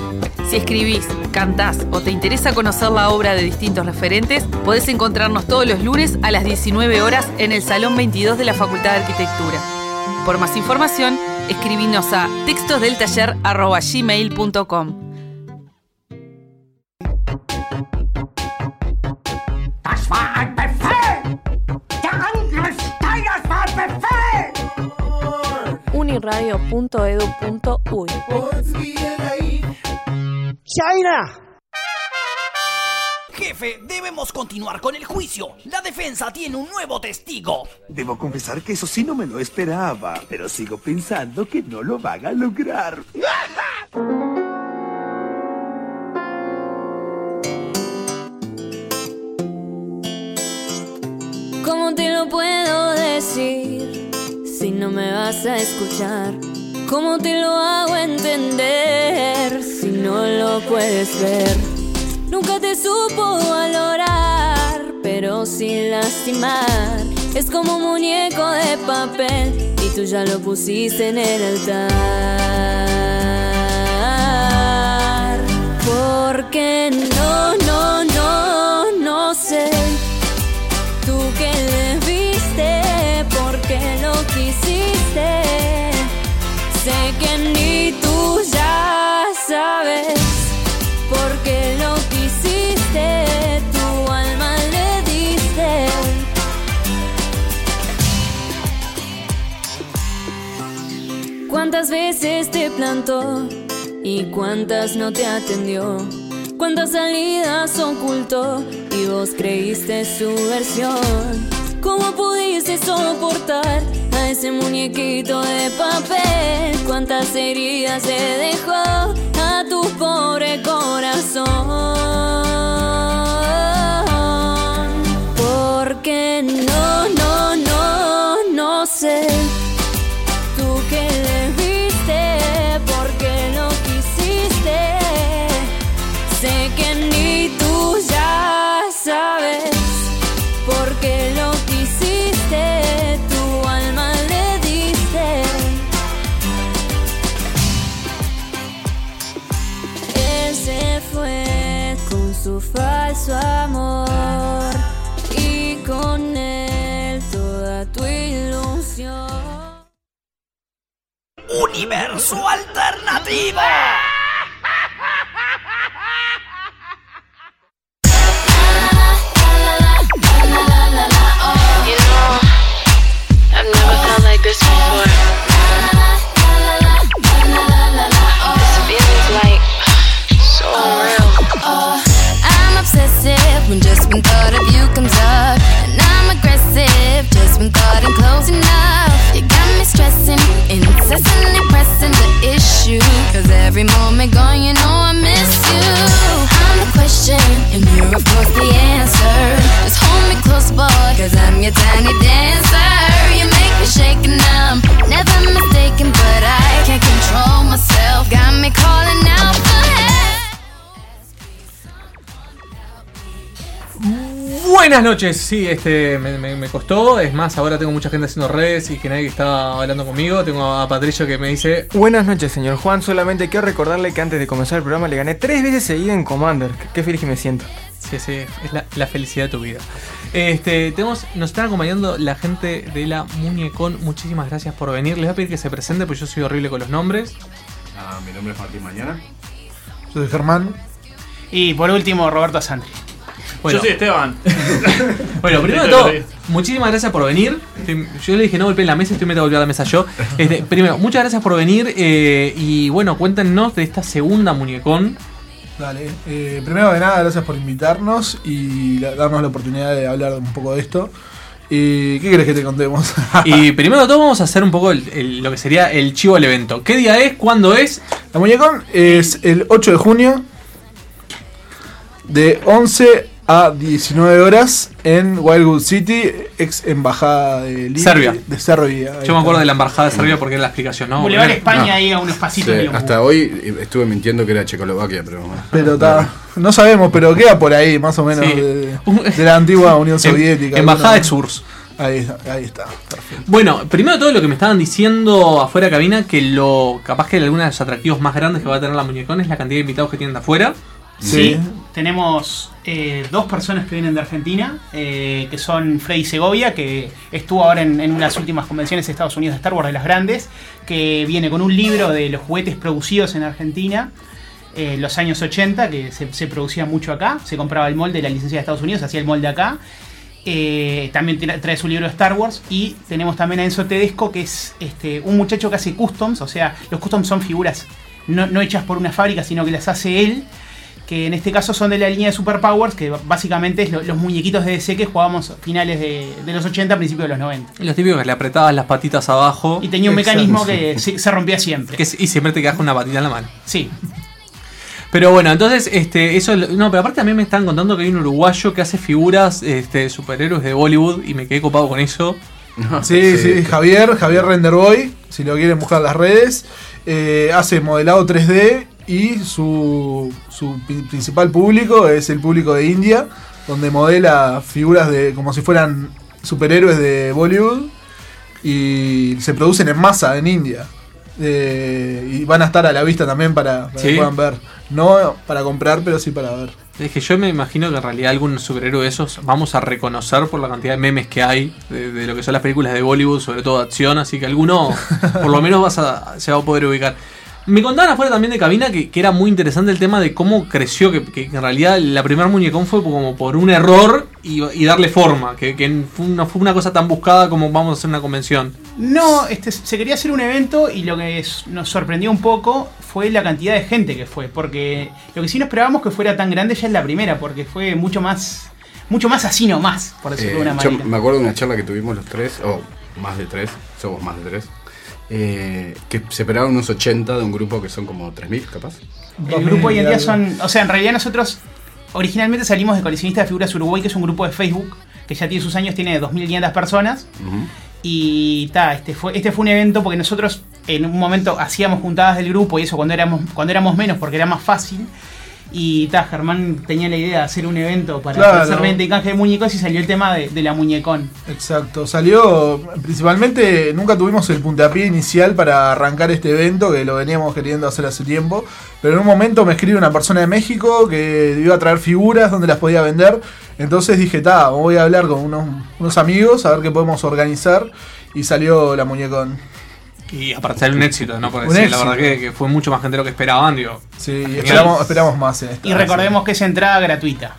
Si escribís, cantás o te interesa conocer la obra de distintos referentes, podés encontrarnos todos los lunes a las 19 horas en el Salón 22 de la Facultad de Arquitectura. Por más información, escribinos a textosdeltaller.gmail.com. Uniradio.edu.uy ¡China! Jefe, debemos continuar con el juicio. La defensa tiene un nuevo testigo. Debo confesar que eso sí no me lo esperaba, pero sigo pensando que no lo van a lograr. ¿Cómo te lo puedo decir si no me vas a escuchar? ¿Cómo te lo hago entender si no lo puedes ver? Nunca te supo valorar, pero sin lastimar. Es como un muñeco de papel y tú ya lo pusiste en el altar. Porque no, no, no, no sé. Tú que le viste, porque lo quisiste. Sé que ni tú ya sabes, porque lo quisiste, tu alma le diste. ¿Cuántas veces te plantó y cuántas no te atendió? ¿Cuántas salidas ocultó y vos creíste su versión? ¿Cómo pudiste soportar a ese muñequito de papel? ¿Cuántas heridas se dejó a tu pobre corazón? Amor y con él toda tu ilusión. Universo alternativo. Cause every moment gone, you know I miss you. I'm the question, and you're of course the answer. Just hold me close, boy, cause I'm your tiny dancer. You make me shake and I'm never mistaken, but I can't control myself. Got me calling Buenas noches, sí, este me, me- me costó. Es más, ahora tengo mucha gente haciendo redes y que nadie está hablando conmigo. Tengo a Patricio que me dice. Buenas noches, señor Juan. Solamente quiero recordarle que antes de comenzar el programa le gané tres veces seguida en Commander. Qué- Qué feliz que me siento. Sí, sí, es la, la felicidad de tu vida. Este, tenemos, nos están acompañando la gente de la Muñecon. Muchísimas gracias por venir. Les voy a pedir que se presente, porque yo soy horrible con los nombres. Ah, mi nombre es Martín Mañana. Yo soy Germán. Y por último, Roberto Sandri. Bueno. Yo soy Esteban. Bueno, primero de todo, muchísimas gracias por venir. Yo le dije no golpeen la mesa, estoy metiendo a golpear la mesa yo. Este, primero, muchas gracias por venir. eh, y bueno, cuéntenos de esta segunda muñecón. Dale, eh, primero de nada, gracias por invitarnos y la- darnos la oportunidad de hablar un poco de esto. Eh, ¿Qué querés que te contemos? Y primero de todo vamos a hacer un poco el- el- lo que sería el chivo del evento. ¿Qué día es? ¿Cuándo es? La Muñecón es el 8 de junio de 11 a 19 horas en Wildwood City, ex embajada de Libia- Serbia. De Serbia. Yo me acuerdo de la embajada de Serbia porque era la explicación, ¿no? Boulevard España no. ahí a unos pasitos Sí, hasta hoy estuve mintiendo que era Checoslovaquia, pero. Pero está. No sabemos, pero queda por ahí, más o menos, Sí. de, de la antigua Unión Em- Soviética. Embajada de alguna- Xurs. Ahí, está, ahí está. Perfecto. Bueno, primero de todo lo que me estaban diciendo afuera de cabina, que lo capaz que alguno de los atractivos más grandes que va a tener la muñecón es la cantidad de invitados que tienen de afuera. Sí, tenemos eh, dos personas que vienen de Argentina, eh, que son Freddy Segovia, que estuvo ahora en, en unas últimas convenciones de Estados Unidos de Star Wars de las grandes, que viene con un libro de los juguetes producidos en Argentina. eh, los años 80, que se, se producía mucho acá, se compraba el molde, la licencia de Estados Unidos, hacía el molde acá. Eh, también trae su libro de Star Wars y tenemos también a Enzo Tedesco que es este, un muchacho que hace customs, o sea, los customs son figuras no hechas por una fábrica, sino que las hace él, que en este caso son de la línea de Superpowers, que básicamente es lo- los muñequitos de DC que jugábamos a finales de, de los 80, principios de los 90. Los típicos que le apretabas las patitas abajo. Y tenía un mecanismo que se, se rompía siempre. Que y siempre te quedas con una patita en la mano. Sí. Pero bueno, entonces, este, eso. No, pero aparte también me están contando que hay un uruguayo que hace figuras este, superhéroes de Bollywood y me quedé copado con eso. Sí, sí, Javier, Javier Renderboy, si lo quieren buscar en las redes, eh, hace modelado 3D y su, su principal público es el público de India, donde modela figuras de como si fueran superhéroes de Bollywood y se producen en masa en India. Eh, y van a estar a la vista también para, para Sí. que puedan ver. No para comprar, pero sí para ver. Es que yo me imagino que en realidad algún superhéroe de esos vamos a reconocer por la cantidad de memes que hay de, de lo que son las películas de Bollywood, sobre todo de acción, así que alguno por lo menos vas a, se va a poder ubicar. Me contaban afuera también de cabina que, que era muy interesante el tema de cómo creció, que, que en realidad la primer muñecón fue como por un error y, y darle forma, que, que fue una, fue una cosa tan buscada como vamos a hacer una convención. No, este, se quería hacer un evento y lo que es- nos sorprendió un poco fue la cantidad de gente que fue, porque lo que sí no esperábamos que fuera tan grande ya es la primera, porque fue mucho más, mucho más así nomás, por decirlo de Eh, una yo manera. me acuerdo de una charla que tuvimos los tres, o más de tres, somos más de tres, eh, que se esperaban unos 80 de un grupo que son como 3.000 capaz. El grupo hoy en día son, o sea, en realidad nosotros originalmente salimos de Coleccionistas de Figuras Uruguay, que es un grupo de Facebook que ya tiene sus años, tiene 2.500 personas. Y ta, este fue, este fue un evento porque nosotros en un momento hacíamos juntadas del grupo y eso cuando éramos, cuando éramos menos porque era más fácil. Y ta, Germán tenía la idea de hacer un evento para Claro. hacer venta y canje de muñecos y salió el tema de, de la muñecón. Exacto, salió principalmente, nunca tuvimos el puntapié inicial para arrancar este evento que lo veníamos queriendo hacer hace tiempo, pero en un momento me escribe una persona de México que iba a traer figuras donde las podía vender, entonces dije, ta, voy a hablar con unos, unos amigos a ver qué podemos organizar y salió la muñecón. Y aparte salió un éxito, ¿no? Porque Un sí, la verdad que, que fue mucho más gente de lo que esperaban, digo. Sí, esperamos, esperamos más en esta. Y recordemos que es entrada gratuita.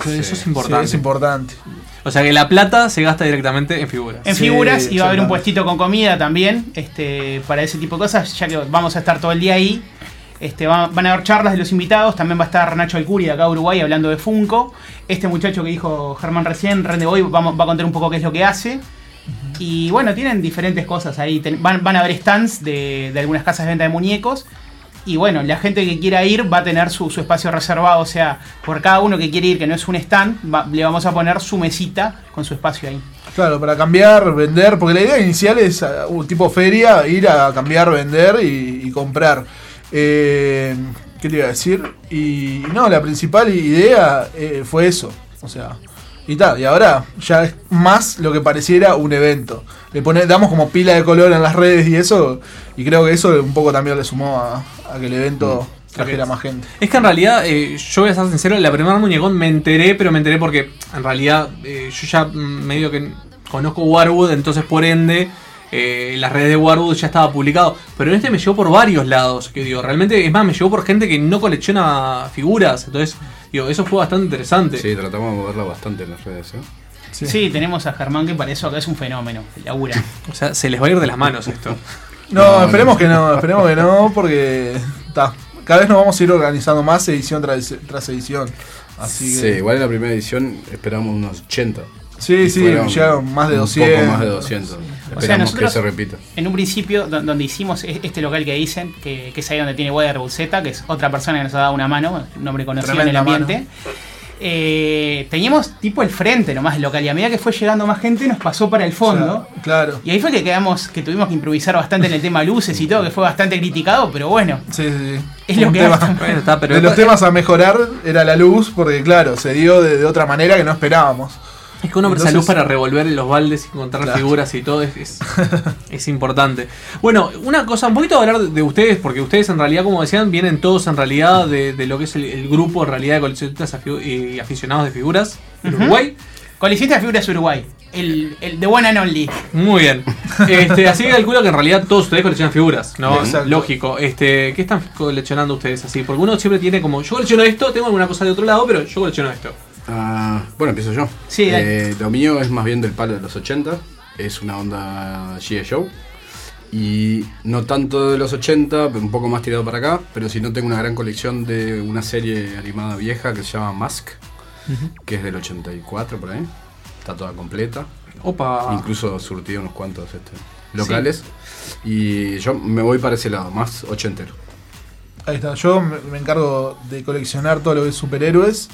Eso es importante. Sí, es importante. O sea que la plata se gasta directamente en figuras. En figuras y va a haber un puestito con comida también, este, para ese tipo de cosas, ya que vamos a estar todo el día ahí. Este, va- van a haber charlas de los invitados, también va a estar Nacho Alcuri de acá de Uruguay hablando de Funko. Este muchacho que dijo Germán recién, Rende Boy, vamos, va a contar un poco qué es lo que hace. Y bueno, tienen diferentes cosas ahí. Van, van a haber stands de, de algunas casas de venta de muñecos. Y bueno, la gente que quiera ir va a tener su, su espacio reservado. O sea, por cada uno que quiere ir, que no es un stand, va- le vamos a poner su mesita con su espacio ahí. Claro, para cambiar, vender, porque la idea inicial es uh, un tipo feria, ir a cambiar, vender y, y comprar. Eh, ¿Qué te iba a decir? Y no, la principal idea eh, fue eso. O sea, y tal, y ahora ya es más lo que pareciera un evento. Le pone, damos como pila de color en las redes y eso, y creo que eso un poco también le sumó a, a que el evento trajera más gente. Es que en realidad, eh, yo voy a ser sincero, la primera muñecón me enteré, pero me enteré porque en realidad eh, yo ya mm, medio que conozco Warwood, entonces por ende eh, las redes de Warwood ya estaba publicado. Pero en este me llegó por varios lados, que digo, realmente, es más, me llegó por gente que no colecciona figuras, entonces, digo, eso fue bastante interesante. Sí, tratamos de moverla bastante en las redes. ¿eh? Sí. tenemos a Germán que para eso acá es un fenómeno, labura. O sea, se les va a ir de las manos esto. No, esperemos que no, esperemos que no, porque ta, cada vez nos vamos a ir organizando más edición tras, tras edición. Así Sí, que, igual en la primera edición esperamos unos 80. Sí, sí, llegaron más de Un 200. poco más de 200. O sea, Esperamos nosotros que se repita. en un principio, do- donde hicimos e- este local que dicen, que, que es ahí donde tiene Weather Buceta, que es otra persona que nos ha dado una mano, un hombre conocido en el ambiente. eh, teníamos tipo el frente nomás del local y a medida que fue llegando más gente nos pasó para el fondo. Claro. Y ahí fue que quedamos, que tuvimos que improvisar bastante en el tema luces y todo, que fue bastante criticado, pero bueno. Sí, sí. Es lo que tema-. Bueno, está, pero de los temas a mejorar era la luz, porque claro, se dio de, de otra manera que no esperábamos. Es que uno presta Entonces- luz para revolver los baldes y encontrar Claro. figuras y todo es, es, es importante. Bueno, una cosa, un poquito hablar de, de ustedes, porque ustedes en realidad, como decían, vienen todos en realidad de, de lo que es el, el grupo en realidad de coleccionistas y aficionados de figuras. Uruguay. Coleccionista de figuras Uruguay. El, el de One and Only. Muy bien. Este, así que calculo que en realidad todos ustedes coleccionan figuras, ¿no? Lógico. Este, ¿Qué están coleccionando ustedes así? Porque uno siempre tiene como, yo colecciono esto, tengo alguna cosa de otro lado, pero yo colecciono esto. Ah, bueno, empiezo yo. Sí. Eh, lo mío es más bien del palo de los 80. Es una onda G.I. Joe. Y no tanto de los 80, un poco más tirado para acá. Pero si no tengo una gran colección de una serie animada vieja que se llama Mask. Que es del 84 por ahí. Está toda completa. Opa. Incluso surtido unos cuantos este, locales. Y yo me voy para ese lado, más ochentero. Ahí está, yo me, me encargo de coleccionar todo lo que es superhéroes.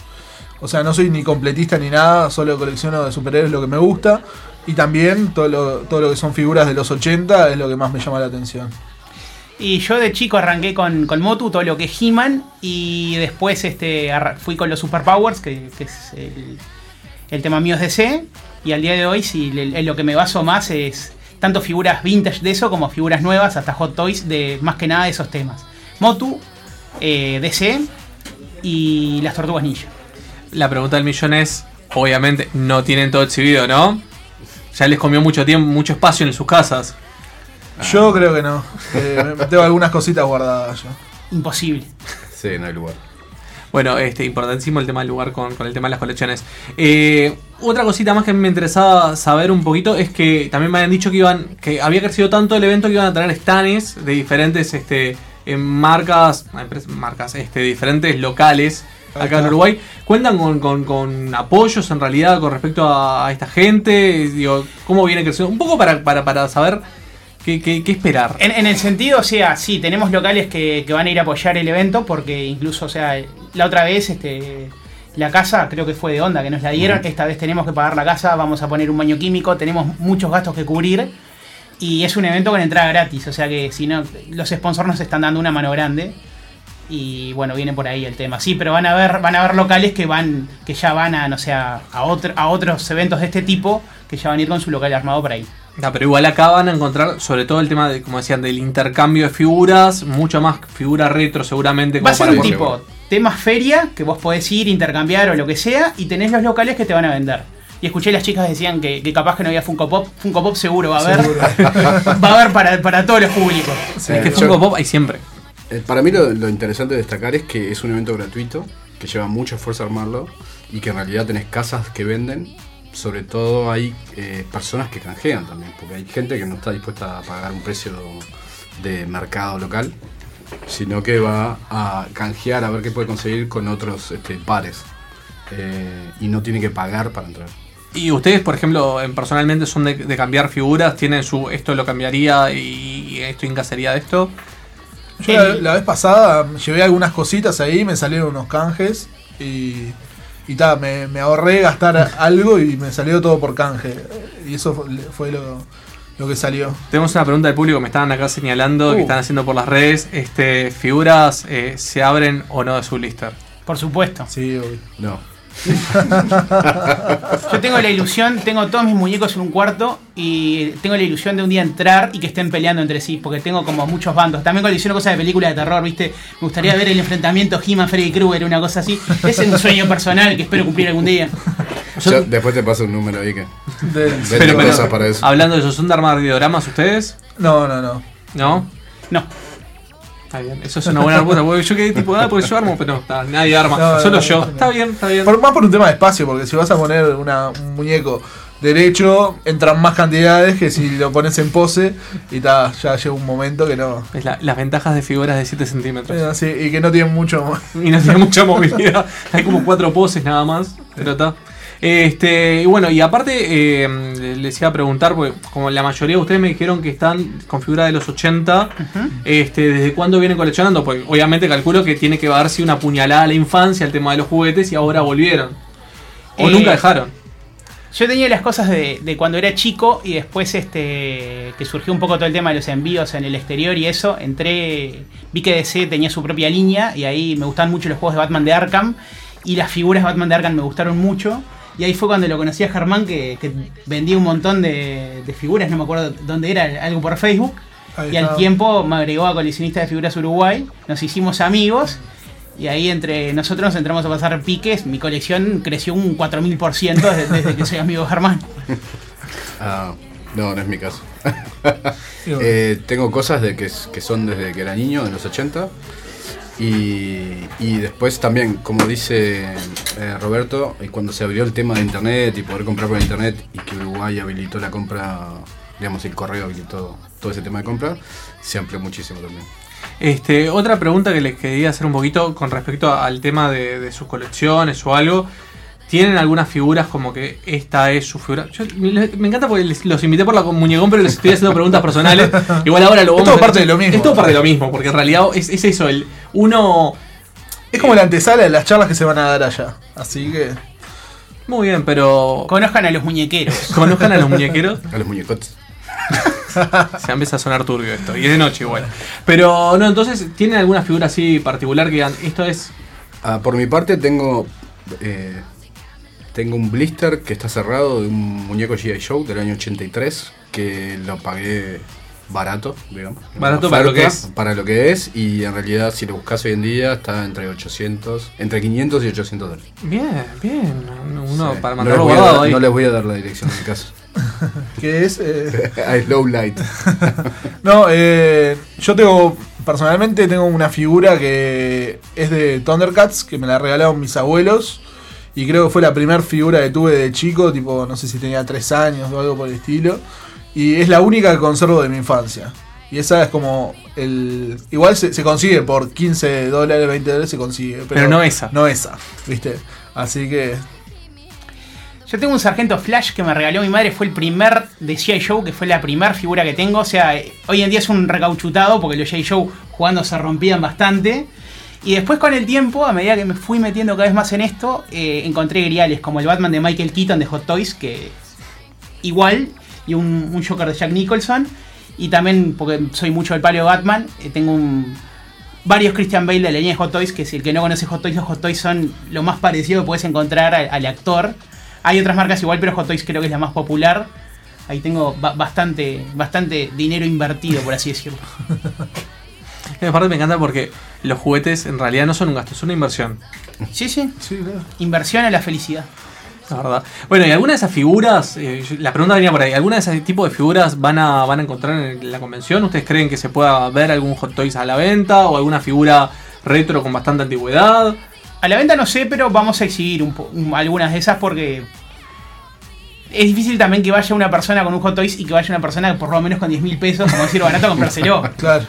O sea, no soy ni completista ni nada, solo colecciono de superhéroes lo que me gusta. Y también todo lo, todo lo que son figuras de los 80 es lo que más me llama la atención. Y yo de chico arranqué con, con Motu, todo lo que es He-Man, y después este, fui con los Superpowers, que, que es el, tema mío es DC, y al día de hoy sí, lo que me baso más es tanto figuras vintage de eso como figuras nuevas, hasta Hot Toys, de más que nada de esos temas. Motu, eh, DC y las Tortugas Ninja. La pregunta del millón es, obviamente, no tienen todo exhibido, ¿no? Ya les comió mucho tiempo, mucho espacio en sus casas. Yo creo que no. Eh, tengo algunas cositas guardadas yo. Imposible. Sí, no hay lugar. Bueno, este, importantísimo el tema del lugar con, con el tema de las colecciones. Eh, otra cosita más que me interesaba saber un poquito es que también me habían dicho que iban, que había crecido tanto el evento que iban a tener stands de diferentes este, eh, marcas, marcas, este, diferentes locales acá en. Uruguay. ¿Cuentan con, con- con apoyos en realidad con respecto a, a esta gente? Digo, ¿cómo viene creciendo? Un poco para, para, para saber qué, qué- qué esperar. En, en el sentido, o sea, sí, tenemos locales que, que van a ir a apoyar el evento, porque incluso, o sea, la otra vez, este, la casa, creo que fue de onda, que nos la dieron, esta vez tenemos que pagar la casa, vamos a poner un baño químico, tenemos muchos gastos que cubrir, y es un evento con entrada gratis, o sea que si no, los sponsors nos están dando una mano grande, y bueno, viene por ahí el tema. Sí, pero van a ver, van a ver locales que van, que ya van a, no sé, a, otro- a otros eventos de este tipo, que ya van a ir con su local armado por ahí. No, pero igual acá van a encontrar, sobre todo el tema de, como decían, del intercambio de figuras, mucho más figura retro seguramente. Va a ser un tipo temas feria que vos podés ir, intercambiar o lo que sea, y tenés los locales que te van a vender. Y escuché las chicas decían que, que capaz que no había Funko Pop. Funko Pop seguro va a haber. va a haber para, para todos los públicos. es que Funko Pop hay siempre. Eh, para mí lo, interesante de destacar es que es un evento gratuito, que lleva mucho esfuerzo armarlo y que en realidad tenés casas que venden. Sobre todo hay eh, personas que canjean también, porque hay gente que no está dispuesta a pagar un precio de mercado local, sino que va a canjear a ver qué puede conseguir con otros este, pares. Eh, y no tiene que pagar para entrar. Y ustedes, por ejemplo, en- personalmente son de, cambiar figuras, tienen su esto lo cambiaría y, esto encasaría de esto. Yo la, la vez pasada llevé algunas cositas ahí, me salieron unos canjes y, y ta, me, me ahorré gastar algo y me salió todo por canje. Y eso fue, fue lo, lo que salió. Tenemos una pregunta del público que me estaban acá señalando, que Uh. están haciendo por las redes. Este, ¿Figuras eh, se abren o no de su lista? Por supuesto. Sí, obvio. No. Yo tengo la ilusión, tengo todos mis muñecos en un cuarto y tengo la ilusión de un día entrar y que estén peleando entre sí, porque tengo como muchos bandos. También colecciono cosas de películas de terror, ¿viste? Me gustaría ver el enfrentamiento He-Man Freddy Krueger, una cosa así. Ese es un sueño personal que espero cumplir algún día. Yo después te paso un número ahí que. Vende Pero, para eso. Hablando de eso, ¿son de armar dioramas ustedes? No, no, no. ¿No? No. Está bien, eso es una buena respuesta. porque Yo quedé tipo, ah, porque yo armo, pero no, nadie arma, No, solo no, yo. Está bien, está bien. Por, más por un tema de espacio, porque si vas a poner una- un muñeco derecho, entran más cantidades que si lo pones en pose y ta, ya llega un momento que no. Es la- las ventajas de figuras de 7 centímetros. Eh, sí, y que no tienen mucho. Y no mucha movilidad. Hay como cuatro poses nada más. Pero está. Este, y bueno, y aparte, eh, les iba a preguntar, porque como la mayoría de ustedes me dijeron que están con figuras de los 80, este, ¿desde cuándo vienen coleccionando? Porque obviamente calculo que tiene que darse una puñalada a la infancia, el tema de los juguetes, y ahora volvieron. O Eh, nunca dejaron. Yo tenía las cosas de, de cuando era chico y después este que surgió un poco todo el tema de los envíos en el exterior y eso, entré, vi que DC tenía su propia línea y ahí me gustaban mucho los juegos de Batman de Arkham y las figuras de Batman de Arkham me gustaron mucho. Y ahí fue cuando lo conocí a Germán que, que vendía un montón de, de figuras, no me acuerdo dónde era, algo por Facebook. Ahí y al tiempo me agregó a coleccionista de figuras Uruguay, nos hicimos amigos y ahí entre nosotros nos entramos a pasar piques. Mi colección creció un 4000% desde, desde que soy amigo de Germán. Ah, no, no es mi caso. Eh, tengo cosas de que, que son desde que era niño, de los 80. Y, y después también, como dice eh, Roberto, eh, cuando se abrió el tema de internet y poder comprar por internet y que Uruguay habilitó la compra, digamos, el correo habilitó todo ese tema de compra, se amplió muchísimo también. Este, otra pregunta que les quería hacer un poquito con respecto al tema de, de sus colecciones o algo. ¿Tienen algunas figuras como que esta es su figura? Yo- me encanta porque les- los invité por la muñecón, pero les estoy haciendo preguntas personales. Igual ahora lo Es vamos todo a- parte de lo mismo. Es todo parte de lo mismo, porque en realidad es, es eso, el uno... Es como la antesala de las charlas que se van a dar allá. Así que. Muy bien, pero. Conozcan a los muñequeros. Conozcan a los muñequeros. A los muñecotes. Se empieza a sonar turbio esto. Y es de noche igual. Pero no, entonces, ¿tienen alguna figura así particular que digan, esto es. Ah, por mi parte tengo eh, tengo un blister que está cerrado de un muñeco G.I. Joe del año 83 que lo pagué barato, digamos. en Barato una para lo que oferta, es. Para lo que es y en realidad si lo buscas hoy en día está entre 800, entre 500 y 800 dólares. Bien, bien. Uno Sí. para no, mandarlo a guardado dar, ahí. no les voy a dar la dirección de mi casa. que es. eh, I low light. No, eh, yo tengo, personalmente tengo una figura que es de Thundercats, que me la regalaron mis abuelos. Y creo que fue la primera figura que tuve de chico, tipo, no sé si tenía 3 años o algo por el estilo. Y es la única que conservo de mi infancia. Y esa es como el... Igual se, se consigue por 15 dólares, 20 dólares se consigue. Pero, Pero no esa. No esa, ¿viste? Así que... Yo tengo un sargento Flash que me regaló mi madre, fue el primer de G.I. Joe, que fue la primera figura que tengo. O sea, eh, hoy en día es un recauchutado porque los G.I. Joe jugando se rompían bastante. Y después con el tiempo, a medida que me fui metiendo cada vez más en esto, eh, encontré griales como el Batman de Michael Keaton de Hot Toys, que igual, y un, un Joker de Jack Nicholson. Y también, porque soy mucho del palio Batman, eh, tengo un, varios Christian Bale de la línea de Hot Toys, que si el que no conoce Hot Toys, los Hot Toys son lo más parecido que puedes encontrar al, al actor. Hay otras marcas igual, pero Hot Toys creo que es la más popular. Ahí tengo ba- bastante, bastante dinero invertido, por así decirlo. Y aparte me encanta porque los juguetes en realidad no son un gasto, son una inversión. Sí, sí. Inversión a la felicidad. La verdad. Bueno, ¿y alguna de esas figuras, eh, la pregunta venía por ahí, ¿alguna de ese tipo de figuras van a, van a encontrar en la convención? ¿Ustedes creen que se pueda ver algún Hot Toys a la venta o alguna figura retro con bastante antigüedad? A la venta no sé, pero vamos a exhibir un po- un- algunas de esas porque es difícil también que vaya una persona con un Hot Toys y que vaya una persona por lo menos con 10 mil pesos, como decir barato, comprárselo. Claro.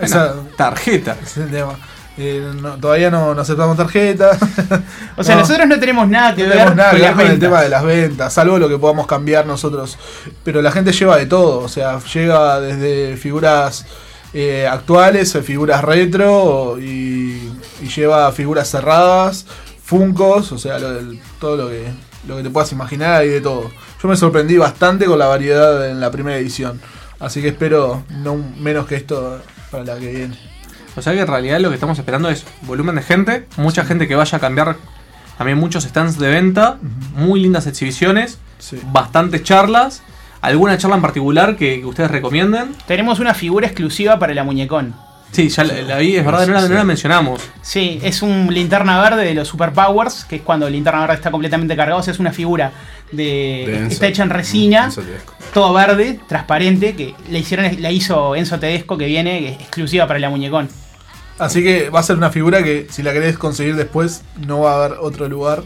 Esa, tarjeta. Es el tema. Eh, no- todavía no, no aceptamos tarjeta. O sea, nosotros no tenemos nada que no ver tenemos nada con que el tema de las ventas, salvo lo que podamos cambiar nosotros. Pero la gente lleva de todo, o sea, llega desde figuras eh, actuales, a figuras retro y, y lleva figuras cerradas, funcos, o sea, lo del- todo lo que, lo que te puedas imaginar hay de todo. Yo me sorprendí bastante con la variedad en la primera edición, así que espero no menos que esto para la que viene. O sea que en realidad lo que estamos esperando es volumen de gente, mucha gente que vaya a cambiar, también muchos stands de venta, muy lindas exhibiciones, bastantes charlas, alguna charla en particular que, que ustedes recomienden. Tenemos una figura exclusiva para la muñecón. Sí, ya la, la vi, es verdad, no la, no la mencionamos. Sí, es un linterna verde de los Superpowers, que es cuando el linterna verde está completamente cargado. O sea, es una figura de. Está hecha en resina, Enzo Tedesco. todo verde, transparente, que la hicieron, la hizo Enzo Tedesco, que viene que es exclusiva para la muñecón. Así que va a ser una figura que si la querés conseguir después no va a haber otro lugar.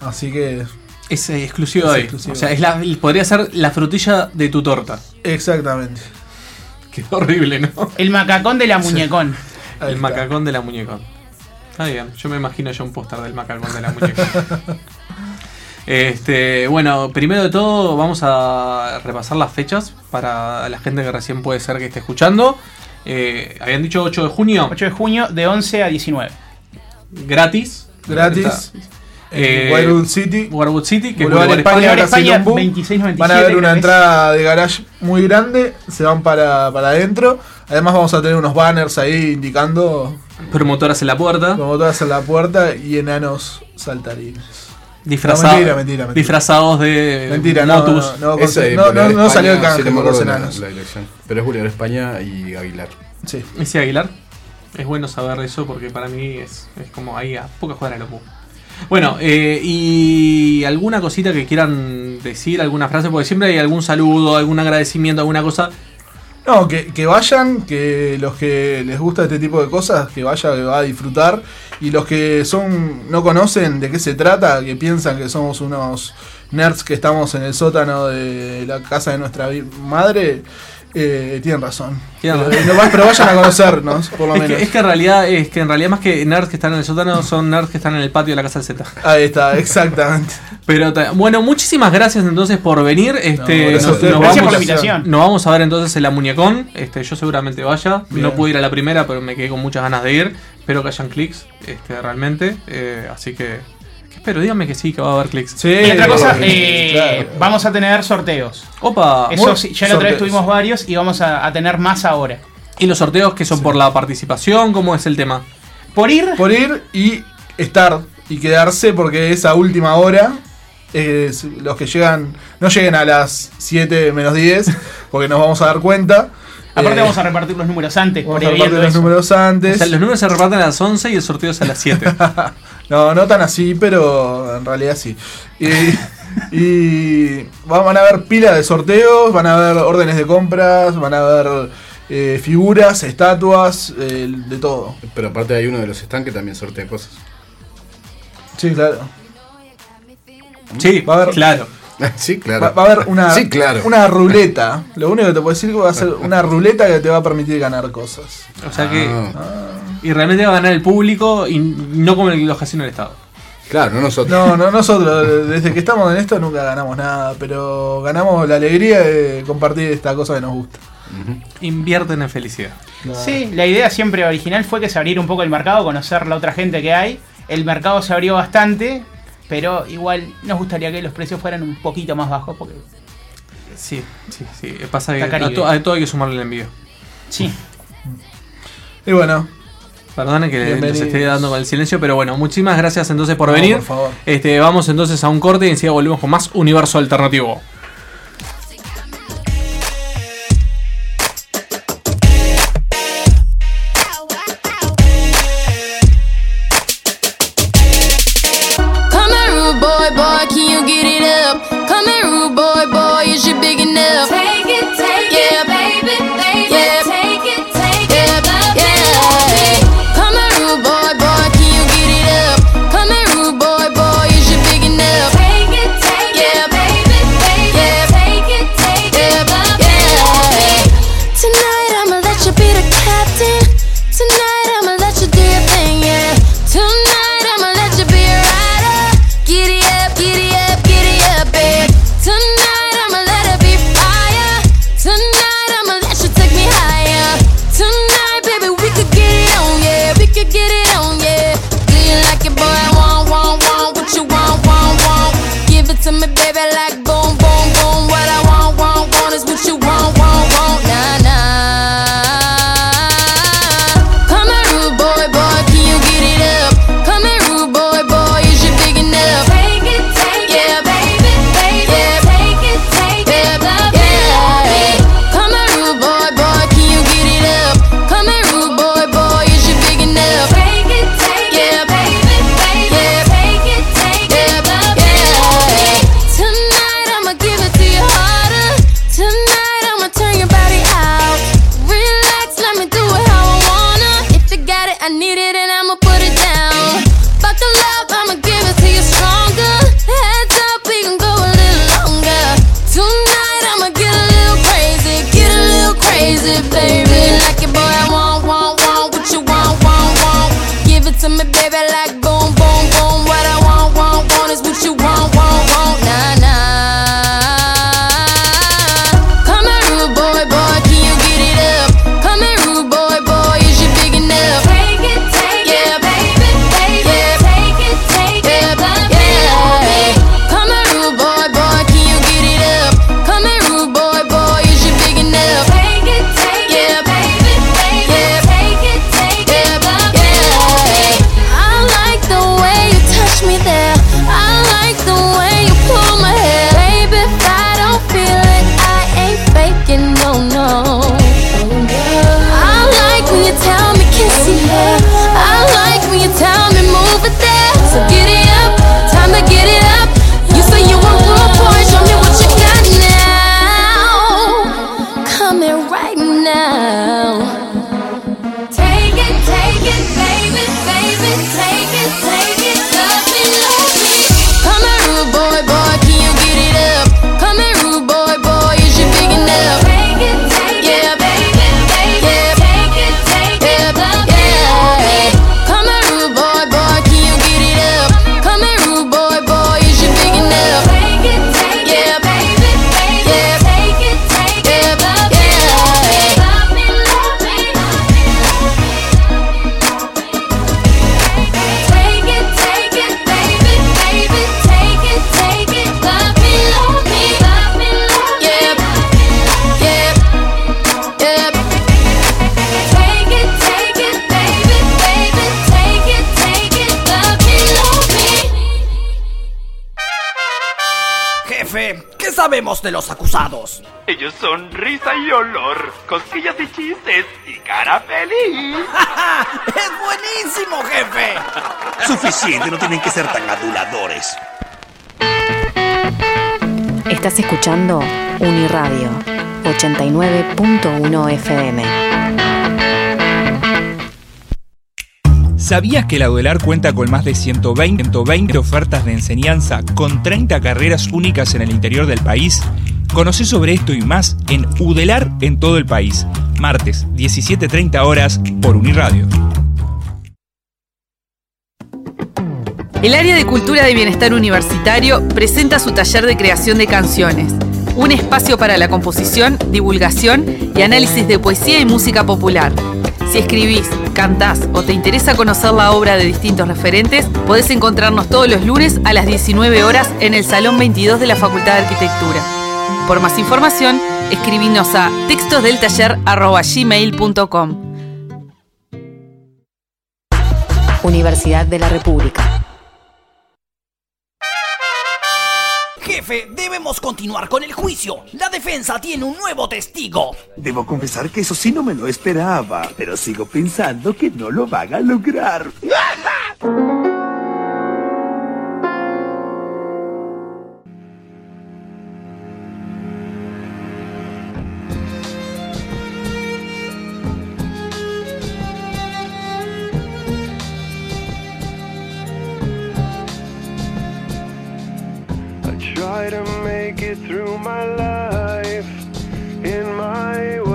Así que... Es eh, exclusivo Es ahí. exclusivo. O sea, es la, podría ser la frutilla de tu torta. Exactamente. Qué horrible, ¿no? El macacón de la muñecón. El macacón de la muñecón. Está bien, yo me imagino ya un póster del macacón de la muñecón. Este, bueno, primero de todo vamos a repasar las fechas para la gente que recién puede ser que esté escuchando. Eh, habían dicho 8 de junio. 8 de junio de 11 a 19. Gratis. Gratis. Eh, City. City, que es Boulevard España, España. 26.97, Van a ver una entrada de garage muy grande, se van para, para adentro. Además vamos a tener unos banners ahí indicando Promotoras en la puerta. promotoras en la puerta y enanos saltarines. Disfrazados, No, mentira, mentira, mentira. disfrazados de Mentira, no, motus. no, no, Esa es no, no, no salió el España, canje sí, por los enanos. La. Pero es Boulevard España y Aguilar. Sí. ¿Ese Aguilar? Es bueno saber eso porque para mí es, es como ahí a pocas cuadras de lo Bueno, eh, y alguna cosita que quieran decir, alguna frase, porque siempre hay algún saludo, algún agradecimiento, alguna cosa. No, que, que vayan, que los que les gusta este tipo de cosas, que vaya, que va a disfrutar. Y los que son no conocen de qué se trata, que piensan que somos unos nerds que estamos en el sótano de la casa de nuestra madre, eh, tienen razón. Pero, no va- pero vayan a conocernos, por lo Es menos. que, es que en realidad, es que en realidad más que nerds que están en el sótano, son nerds que están en el patio de la casa del Z. Ahí está, exactamente. Pero bueno, muchísimas gracias entonces por venir. Este, gracias a nos, nos por la vamos, invitación. nos vamos a ver entonces en la muñecón. Este, yo seguramente vaya. Bien. No pude ir a la primera, pero me quedé con muchas ganas de ir. Espero que hayan clics, este, realmente. Eh, así que, ¿qué espero? Díganme que sí, que va a haber clics. y otra cosa, eh, vamos a tener sorteos. Opa. Eso sí, ya la otra vez tuvimos varios y vamos a, a tener más ahora. ¿Y los sorteos que son por la participación? ¿Cómo es el tema? Por ir. Por ir y estar y quedarse porque esa última hora. es- los que llegan, no lleguen a las 7 menos 10, porque nos vamos a dar cuenta. Aparte Eh, vamos a repartir los números antes. vamos a repartir los eso. números antes. O sea, los números se reparten a las 11 y el sorteo es a las 7. No, no tan así, pero en realidad sí. Y, y van a haber pila de sorteos, van a haber órdenes de compras, van a haber eh, figuras, estatuas, eh, de todo. Pero aparte hay uno de los stands que también sortea cosas. Sí, claro. Sí, va a haber, claro. sí, claro. Va, va a haber una, Sí, claro. una ruleta. Lo único que te puedo decir es que va a ser una ruleta que te va a permitir ganar cosas. O sea que. Ah. Y realmente va a ganar el público y no como los casinos del Estado. Claro, no nosotros. No, no, nosotros, desde que estamos en esto nunca ganamos nada, pero ganamos la alegría de compartir esta cosa que nos gusta. Invierten en felicidad. Sí, la idea siempre original fue que se abriera un poco el mercado, conocer la otra gente que hay. El mercado se abrió bastante, pero igual nos gustaría que los precios fueran un poquito más bajos porque Sí, sí, sí. Pasa que a, Caribe. to- a todo hay que sumarle el envío. Sí. Y bueno. Perdonen que les esté dando con el silencio, pero bueno, muchísimas gracias entonces por No, venir. por favor. Este, vamos entonces a un corte y enseguida volvemos con más universo alternativo. Ellos son risa y olor, cosquillas y chistes y cara feliz. ¡Es buenísimo, jefe! Suficiente, no tienen que ser tan aduladores. Estás escuchando Uniradio 89.1 FM. ¿Sabías que la UDELAR cuenta con más de 120, 120 ofertas de enseñanza con 30 carreras únicas en el interior del país? Conoce sobre esto y más en UDELAR en todo el país. Martes, 17.30 horas por Uniradio. El área de Cultura de Bienestar Universitario presenta su taller de creación de canciones, un espacio para la composición, divulgación y análisis de poesía y música popular. Si escribís, cantás o te interesa conocer la obra de distintos referentes, podés encontrarnos todos los lunes a las 19 horas en el Salón 22 de la Facultad de Arquitectura. Por más información, escribinos a textosdeltaller.gmail.com Universidad de la República. Jefe, debemos continuar con el juicio. La defensa tiene un nuevo testigo. Debo confesar que eso sí no me lo esperaba, pero sigo pensando que no lo van a lograr. try to make it through my life in my way.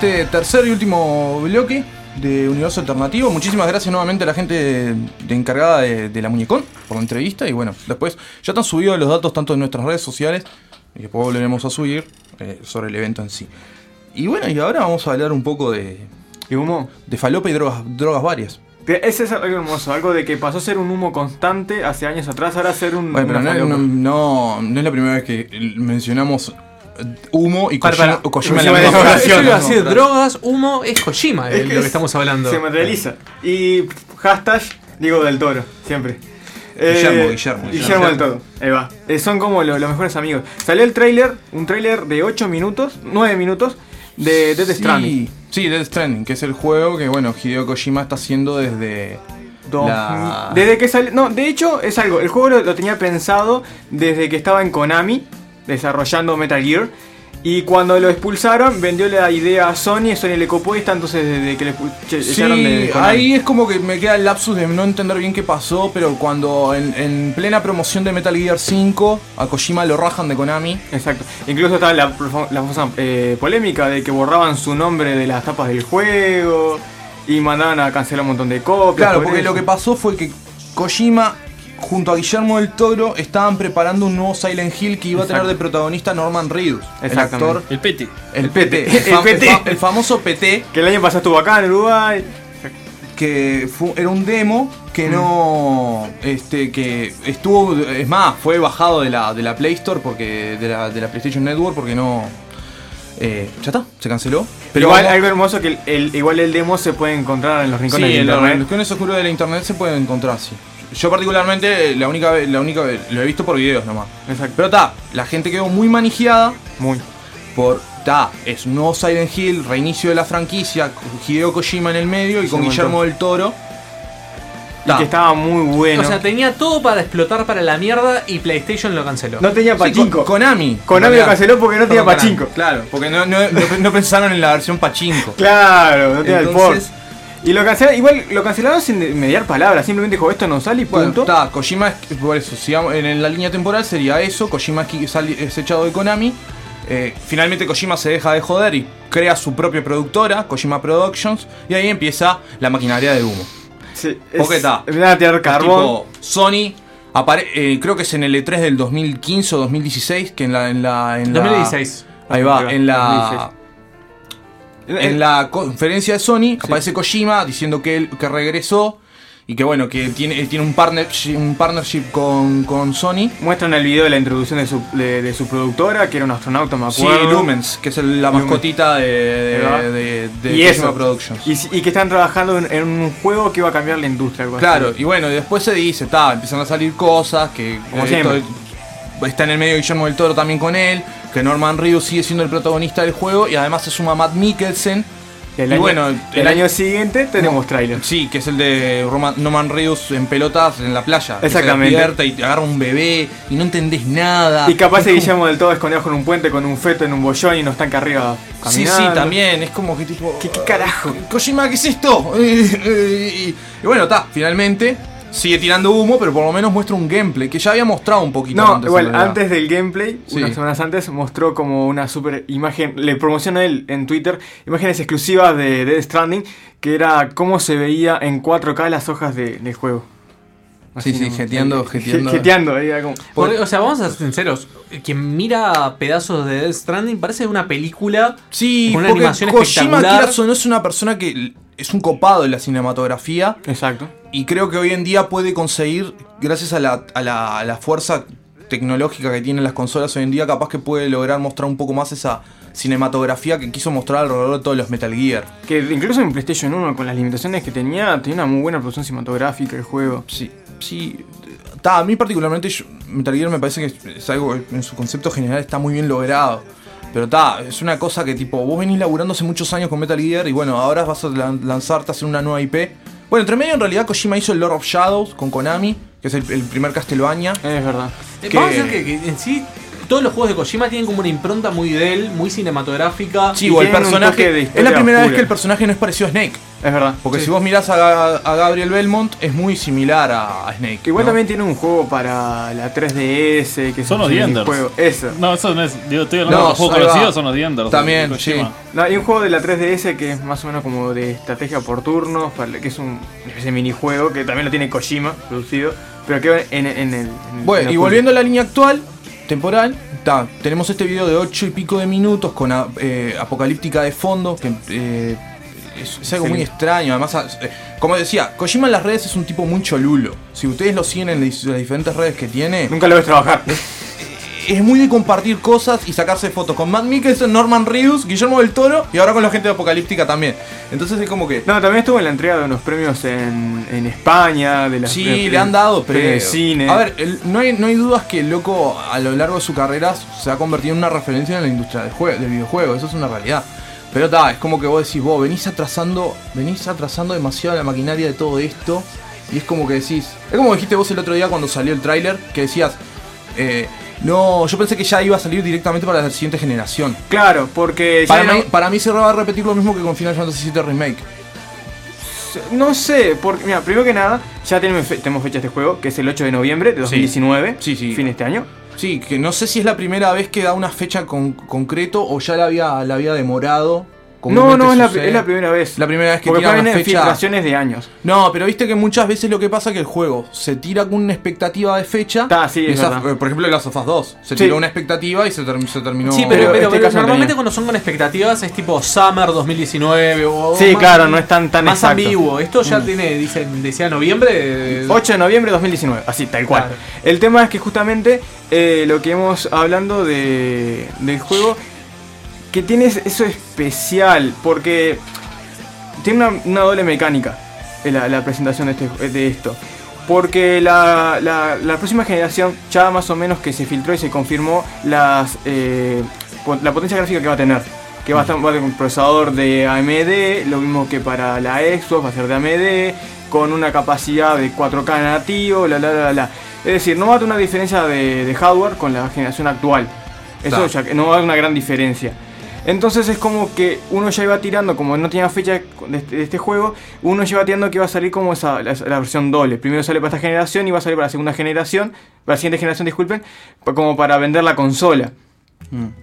Este tercer y último bloque de Universo Alternativo. Muchísimas gracias nuevamente a la gente de encargada de, de la Muñecón por la entrevista. Y bueno, después ya están subidos los datos tanto en nuestras redes sociales, y después volveremos a subir eh, sobre el evento en sí. Y bueno, y ahora vamos a hablar un poco de. ¿De humo? De falopa y drogas, drogas varias. Ese es algo hermoso, algo de que pasó a ser un humo constante hace años atrás, ahora a ser un. Bueno, pero no, no, no- no es la primera vez que mencionamos humo y Kojima, en la misma drogas. oración. Eso iba a decir, drogas, humo, es Kojima Es de lo que estamos hablando. Se materializa. Y hashtag Diego del Toro, siempre. Eh, Guillermo, Guillermo. Guillermo del Toro, ahí va. Eh, son como lo- los mejores amigos. Salió el tráiler, un tráiler de 8 minutos, 9 minutos, de Death Stranding. Sí, sí, Death Stranding, que es el juego que, bueno, Hideo Kojima está haciendo desde. la- Desde que salió. No, de hecho, es algo. El juego lo, lo tenía pensado desde que estaba en Konami, desarrollando Metal Gear. Y cuando lo expulsaron, vendió la idea a Sony, Sony le copó y está entonces desde que le expul- che- Sí, echaron de ahí es como que me queda el lapsus de no entender bien qué pasó, pero cuando en, en plena promoción de Metal Gear 5 a Kojima lo rajan de Konami. Exacto. Incluso estaba la, la famosa eh, polémica de que borraban su nombre de las tapas del juego y mandaban a cancelar un montón de copias. Claro, por porque eso. lo que pasó fue que Kojima junto a Guillermo del Toro estaban preparando un nuevo Silent Hill que iba a tener de protagonista Norman Reedus, el actor, El PT. el PT, el, El fam- PT. el fa- el famoso PT, Que el año pasado estuvo acá en Uruguay. que era un demo que no este que estuvo es más fue bajado de la, de la Play Store porque de la, de la PlayStation Network porque no eh, ya está se canceló Pero igual vamos- algo hermoso que el, el- igual el demo se puede encontrar en los rincones sí, de en los internet. rincones oscuros de la internet se pueden encontrar sí yo particularmente la única vez la única vez lo he visto por videos nomás Exacto. pero está la gente quedó muy manijeada muy por ta es un nuevo Silent Hill reinicio de la franquicia Hideo Kojima en el medio y con Guillermo del Toro Y que estaba muy bueno. O sea, tenía todo para explotar para la mierda y PlayStation lo canceló. No tenía Sí, pachinko. Con- Konami. Konami lo canceló porque no tenía pachinko. Claro, porque no, no- pensaron en la versión pachinko. Claro, no tenía el port. Y lo cancelaron, igual lo cancelaron sin mediar palabras, simplemente dijo esto no sale y Bueno, punto. está, Kojima es, por eso, sigamos, en la línea temporal sería eso, Kojima es, echado de Konami, eh, finalmente Kojima se deja de joder y crea su propia productora, Kojima Productions, y ahí empieza la maquinaria de humo. Sí, Porque está, tirar carbón. tipo, Sony, apare- eh, creo que es en el E3 del 2015 o 2016, que en la... En la, en la- 2016. ahí va, Ahí va, en la... 2016. En la conferencia de Sony aparece Kojima diciendo que él que regresó y que bueno, que tiene, tiene un partnership, un partnership con, con Sony. Muestran el video de la introducción de su, de, de su productora, que era un astronauta, me Sí, acuerdo. Lumens, que es el- la Lumens. mascotita de, de, va. y eso. Productions. Y, y que están trabajando en, en un juego que iba a cambiar la industria. Algo Claro, así. y bueno, y después se dice, está, empiezan a salir cosas, que Como eh, siempre. esto- está en el medio Guillermo del Toro también con él, que Norman Reedus sigue siendo el protagonista del juego y además se suma Matt Mikkelsen. El y año, bueno, el año siguiente tenemos trailer. Sí, que es el de Roman- Norman Reedus en pelotas en la playa. que Exactamente. Se despierta y te agarra un bebé y no entendés nada. Y capaz Es como- Guillermo del Todo escondido con un puente, con un feto en un bollón y no están acá arriba Sí, caminando. sí, también. Es como que tipo. ¿Qué, qué carajo? Kojima, ¿qué es esto? Y, y bueno, está, finalmente sigue tirando humo, pero por lo menos muestra un gameplay que ya había mostrado un poquito No, antes. igual, antes del gameplay, Sí. unas semanas antes, mostró como una super imagen, le promocionó él en Twitter, imágenes exclusivas de Dead Stranding, que era cómo se veía en 4K las hojas de- del juego. Sí, sí, ¿no? jeteando, jeteando. jeteando, ahí era como- Porque, o sea, vamos a ser sinceros. Quien mira pedazos de Death Stranding parece una película Sí, con una porque animación Kojima, espectacular. quieras o no, es una persona que es un copado en la cinematografía. Exacto. Y creo que hoy en día puede conseguir, gracias a la, a la, a la fuerza tecnológica que tienen las consolas hoy en día, capaz que puede lograr mostrar un poco más esa cinematografía que quiso mostrar alrededor de todos los Metal Gear. Que incluso en PlayStation 1, con las limitaciones que tenía, tenía una muy buena producción cinematográfica el juego. Sí, sí. Ta, a mí particularmente yo- Metal Gear me parece que es algo que en su concepto general está muy bien logrado. Pero está, es una cosa que tipo, vos venís laburando hace muchos años con Metal Gear y bueno, ahora vas a lan- lanzarte a hacer una nueva IP. Bueno, entre medio en realidad Kojima hizo el Lord of Shadows con Konami, que es el, el primer Castlevania. Es verdad. Que- Vamos a decir que, que en sí todos los juegos de Kojima tienen como una impronta muy de él, muy cinematográfica. Sí, o el personaje. Es la primera vez que el personaje no es parecido a Snake. Es verdad. Porque Sí. si vos mirás a, Ga- a Gabriel Belmont, es muy similar a, a Snake. Igual ¿no? también tiene un juego para la 3DS que es Son los Dienders. juego. Eso. No, eso no es. Digo, estoy hablando No, de juegos ahí va. conocidos, son los Dienders. También. No, hay un juego de la 3DS que es más o menos como de estrategia por turnos, para- que es un especie de minijuego que también lo tiene Kojima producido, pero que en, en, en el. en- Bueno, en y volviendo a la línea actual, temporal, ta, tenemos este video de 8 y pico de minutos con a- eh, apocalíptica de fondo, que eh, es, es algo Sí. muy extraño. Además, a- eh, como decía, Kojima en las redes es un tipo muy cholulo. Si ustedes lo siguen en las diferentes redes que tiene. Nunca lo ves trabajar. Es muy de compartir cosas y sacarse fotos con Matt Mikkelsen, Norman Reedus, Guillermo del Toro y ahora con la gente de Apocalíptica también. Entonces es como que. No, también estuvo en la entrega de unos premios en, en España, de las Sí, de- le han dado premios de cine. A ver, el- no, hay, no hay dudas que el loco a lo largo de su carrera se ha convertido en una referencia en la industria del, jue- del videojuego. Eso es una realidad. Pero está, es como que vos decís, vos venís atrasando, venís atrasando demasiado la maquinaria de todo esto. Y es como que decís. Es como dijiste vos el otro día cuando salió el tráiler, que decías. eh, no, yo pensé que ya iba a salir directamente para la siguiente generación. Claro, porque ya Para, no- mí, para mí se va a repetir lo mismo que con Final Fantasy VII Remake. No sé, porque, mira, primero que nada, ya tenemos, fe- tenemos fecha de este juego, que es el 8 de noviembre de 2019. Sí, sí. Fin de este año. Sí, que no sé si es la primera vez que da una fecha con, concreto o ya la había, la había demorado. No, no, es la, sucede. es la primera vez. La primera vez que Porque tira una vienen fecha. filtraciones de años. No, pero viste que muchas veces lo que pasa es que el juego se tira con una expectativa de fecha. sí, y es esa- eh, por ejemplo, of Us 2. Se Sí. tiró una expectativa y se, term- se terminó. Sí, pero, pero- este pero normalmente cuando son con expectativas es tipo Summer 2019 o Sí, más- claro, no es tan, tan más exacto. ambiguo. Esto ya Mm. tiene, dicen, decía noviembre. 8 de noviembre de 2019, así, tal cual. Claro. El tema es que justamente eh, lo que hemos hablando de, del juego, que tiene es- eso especial, porque tiene una, una doble mecánica eh, la, la presentación de, este- de esto. Porque la, la- la próxima generación, ya más o menos que se filtró y se confirmó las, eh, la potencia gráfica que va a tener. Que va a, estar, va a tener un procesador de AMD, lo mismo que para la Xbox, va a ser de AMD, con una capacidad de 4K nativo, la la la la. Es decir, no va a tener una diferencia de, de hardware con la generación actual. Eso ya que no va a haber una gran diferencia. Entonces es como que uno ya iba tirando, como no tenía fecha de este, de este juego, uno ya iba tirando que iba a salir como esa, la, la versión doble. Primero sale para esta generación y va a salir para la segunda generación, para la siguiente generación, disculpen, como para vender la consola.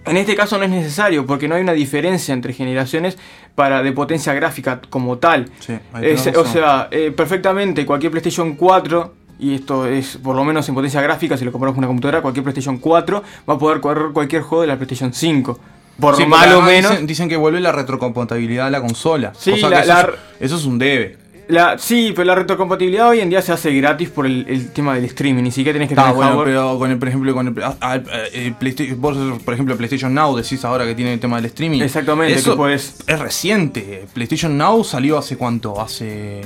En este caso no es necesario porque no hay una diferencia entre generaciones para de potencia gráfica como tal. ahí Es- o sea, eh, perfectamente cualquier PlayStation 4, y esto es por lo menos en potencia gráfica, si lo comparamos con una computadora, cualquier PlayStation 4 va a poder correr cualquier juego de la PlayStation 5. Por Sí, porque mal o además menos. Dicen, dicen que vuelve la retrocompatibilidad a la consola. Sí, cosa la- que eso, la- es, eso es un debe. La, sí, pero la retrocompatibilidad hoy en día se hace gratis por el, el tema del streaming. Ni siquiera tenés que Está tener bueno, pero con el, por ejemplo, con el, ah, ah, el PlayStation, vos, por ejemplo, PlayStation Now decís ahora que tiene el tema del streaming. Exactamente, Eso que podés- es reciente. PlayStation Now salió hace cuánto, hace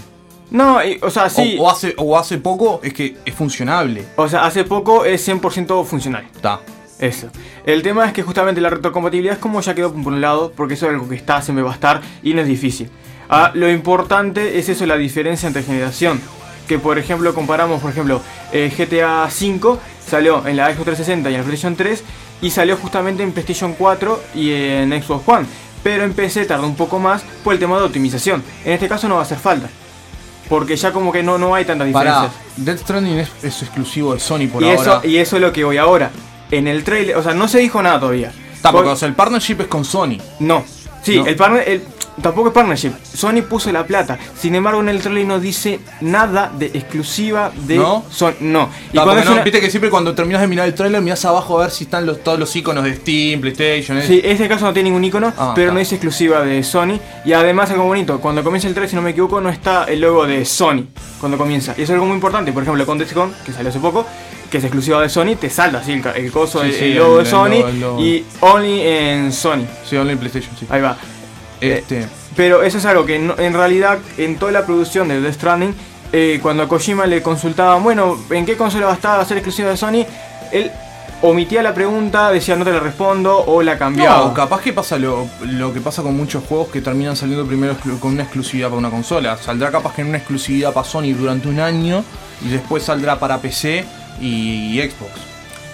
No, y- o sea, sí. o, o hace o hace poco es que es funcionable. O sea, hace poco es 100% funcional. Está. Eso. El tema es que justamente la retrocompatibilidad es como ya quedó por un lado, porque eso es algo que está, siempre va a estar y no es difícil. Ah, lo importante es eso, la diferencia entre generación. Que por ejemplo comparamos, por ejemplo, eh, GTA V salió en la Xbox 360 y en la PlayStation 3 y salió justamente en PlayStation 4 y en Xbox One. Pero en PC tardó un poco más por el tema de optimización. En este caso no va a hacer falta. Porque ya como que no, no hay tantas Para diferencias. Death Stranding es, es exclusivo de Sony por y, ahora. eso, y eso es lo que voy ahora. En el trailer, o sea, no se dijo nada todavía. Por- o sea, el partnership es con Sony. No. Sí, No. el partner, el, tampoco es partnership. Sony puso la plata. Sin embargo, en el trailer no dice nada de exclusiva de ¿No? Sony. No. Y cuando es no, una- viste que siempre cuando terminas de mirar el trailer mirás abajo a ver si están los, todos los iconos de Steam, PlayStation. eh. Sí, este caso no tiene ningún icono, Ah, pero no es exclusiva de Sony. Y además algo bonito, cuando comienza el trailer, si no me equivoco, no está el logo de Sony cuando comienza. Y eso es algo muy importante. Por ejemplo, con Con, que salió hace poco, que es exclusiva de Sony, te salta así el, coso, Sí, el, sí, el logo el- de Sony logo, el logo. y only en Sony. Sí, only PlayStation, sí. Ahí va. Este. Pero eso es algo que en realidad en toda la producción de Death Stranding, eh, cuando a Kojima le consultaban, bueno, ¿en qué consola va a estar a ser exclusiva de Sony? Él omitía la pregunta, decía no te la respondo o la cambiaba. No, capaz que pasa lo, lo que pasa con muchos juegos que terminan saliendo primero con una exclusividad para una consola. Saldrá capaz que en una exclusividad para Sony durante un año y después saldrá para PC y Xbox.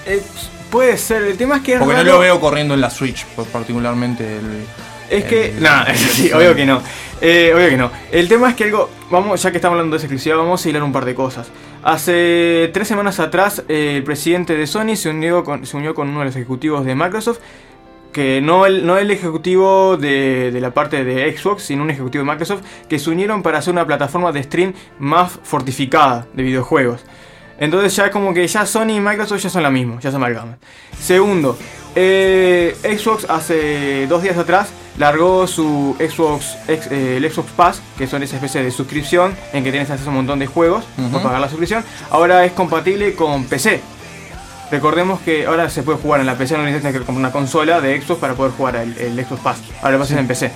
Eh, Puede ser, el tema es que es Porque no lo veo corriendo en la Switch, particularmente el. Es que. No, sí, obvio que no. Eh, obvio que no. El tema es que algo. Vamos, ya que estamos hablando de esa exclusividad, vamos a hilar un par de cosas. Hace tres semanas atrás, eh, el presidente de Sony se unió, con, se unió con uno de los ejecutivos de Microsoft. Que no el, no el ejecutivo de, de la parte de Xbox, sino un ejecutivo de Microsoft, que se unieron para hacer una plataforma de stream más fortificada de videojuegos. Entonces ya como que ya Sony y Microsoft ya son la misma, ya se amalgaman. Segundo, eh, Xbox hace dos días atrás largó su Xbox, eh, el Xbox Pass, que son esa especie de suscripción en que tienes acceso a un montón de juegos por pagar la suscripción. Ahora es compatible con PC. Recordemos que ahora se puede jugar en la PC, no necesitas que comprar una consola de Xbox para poder jugar el, el Xbox Pass. Ahora lo pasas en PC.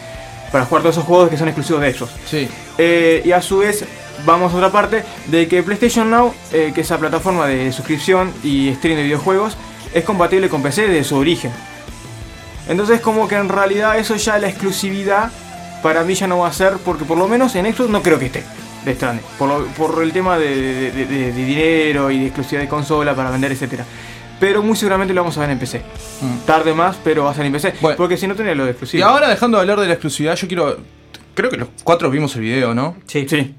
Para jugar todos esos juegos que son exclusivos de Xbox. Sí. Eh, y a su vez, vamos a otra parte, de que PlayStation Now, eh, que es esa plataforma de suscripción y stream de videojuegos, es compatible con PC desde su origen. Entonces como que en realidad eso ya la exclusividad para mí ya no va a ser, porque por lo menos en Xbox no creo que esté. De Stranding, por, lo- por el tema de, de- de- de- de dinero y de exclusividad de consola para vender, etcétera. Pero muy seguramente lo vamos a ver en PC. Tarde más, pero va a ser en PC. porque si no tenía lo de Y exclusivo. ahora dejando de hablar de la exclusividad, yo quiero. Creo que los cuatro vimos el video, ¿no? Sí. Sí.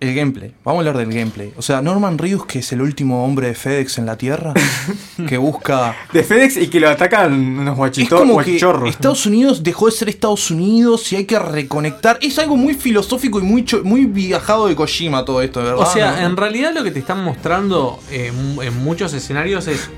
El gameplay. Vamos a hablar del gameplay. O sea, Norman Reedus, que es el último hombre de FedEx en la Tierra, que busca. De FedEx y que lo atacan unos Es guachitos, como que guachorros. Estados Unidos dejó de ser Estados Unidos y hay que reconectar. Es algo muy filosófico y muy, muy viajado de Kojima todo esto, de verdad. O sea, ¿no? en realidad lo que te están mostrando eh, en muchos escenarios es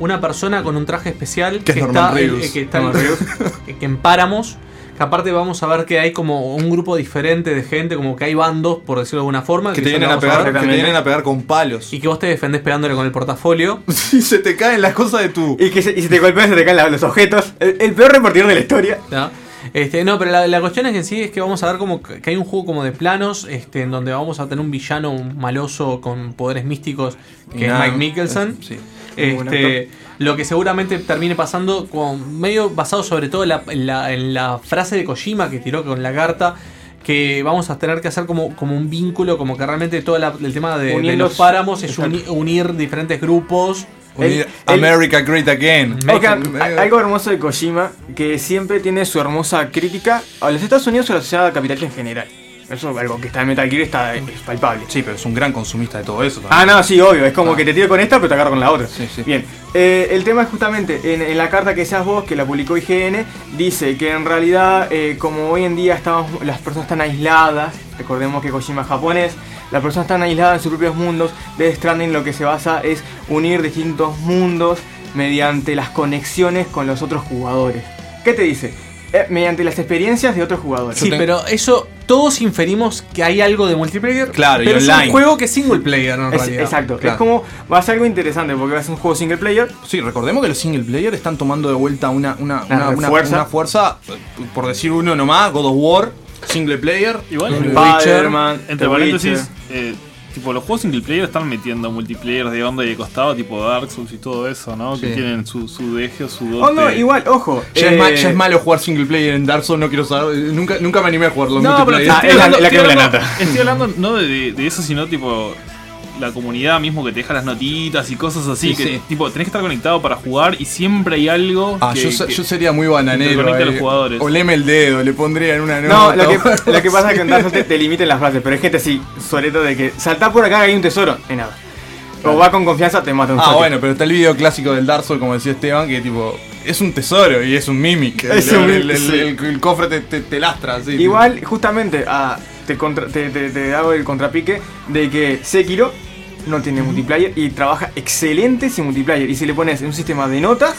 una persona con un traje especial Que es está, eh, que, está que- que en Páramos. Que aparte vamos a ver que hay como un grupo diferente de gente, como que hay bandos, por decirlo de alguna forma. que te vienen a pegar, ver. que te vienen a pegar con palos. Y que vos te defendés pegándole con el portafolio. Y se te caen las cosas de tu. Y que se, y si te golpean se te caen la- los objetos. El, el peor repartidor de la historia. ¿no? Este, no, pero la, la cuestión es que en sí es que vamos a ver como que hay un juego como de planos, este, en donde vamos a tener un villano un maloso con poderes místicos, que es Mike Mikkelsen. sí. Este, lo que seguramente termine pasando con medio basado sobre todo en la, en la- en la frase de Kojima que tiró con la carta. Que vamos a tener que hacer como, como un vínculo, como que realmente todo la- el tema de, de Unir los páramos es uni- unir diferentes grupos. Unir America Great Again. Oigan, algo hermoso de Kojima, que siempre tiene su hermosa crítica a los Estados Unidos y a la sociedad capitalista en general. Eso es algo que está en Metal Gear está es palpable. Sí, pero es un gran consumista de todo eso. Ah, no, sí, obvio. Es como que te tiro con esta, pero te agarro con la otra. Sí, sí. Bien. Eh, el tema es justamente, en, en la carta que seas vos, que la publicó IGN, dice que en realidad, eh, como hoy en día estamos, las personas están aisladas, recordemos que Kojima es japonés, las personas están aisladas en sus propios mundos, Death Stranding lo que se basa es unir distintos mundos mediante las conexiones con los otros jugadores. ¿Qué te dice? Eh, mediante las experiencias de otros jugadores. Sí, pero eso todos inferimos que hay algo de multiplayer. Claro, y pero es online. un juego que es single player en Es- realidad. exacto, Claro. es como va a ser algo interesante porque va a ser un juego single player. Sí, recordemos que los single player están tomando de vuelta una, una, Una fuerza. una fuerza, por decir uno nomás, God of War, single player. Igual, The Spider-Man, entre paréntesis, eh, tipo, los juegos single player están metiendo multiplayer de onda y de costado, tipo Dark Souls y todo eso, ¿no? Que tienen su, su deje o su dote. Oh, no, igual, ojo. Ya, es eh, ya es malo jugar single player en Dark Souls, no quiero saber. Nunca, nunca me animé a jugarlo. No, pero multiplayer. estoy hablando, es la de la hablando- nata. estoy hablando no de, de- de eso, sino tipo la comunidad mismo que te deja las notitas y cosas así. Sí, que sí. tipo tenés que estar conectado para jugar y siempre hay algo. Ah, que, yo, se- que yo sería muy bananero. interconecta a los eh. jugadores. Oleme el dedo, le pondría en una No, nota. lo que, lo que pasa es que en Dark Souls te, te limiten las frases, pero hay gente así, sobre todo de que saltá por acá que hay un tesoro, y nada. O va con confianza, te mata un Ah, toque. bueno, pero está el video clásico del Dark Souls, como decía Esteban, que tipo, es un tesoro y es un mimic. El, Es un el- mimic, el- sí. el- el cofre te, te- te lastra, así. Igual, justamente, ah, te, contra- te, te- te hago el contrapique de que Sekiro no tiene multiplayer y trabaja excelente sin multiplayer. Y si le pones un sistema de notas,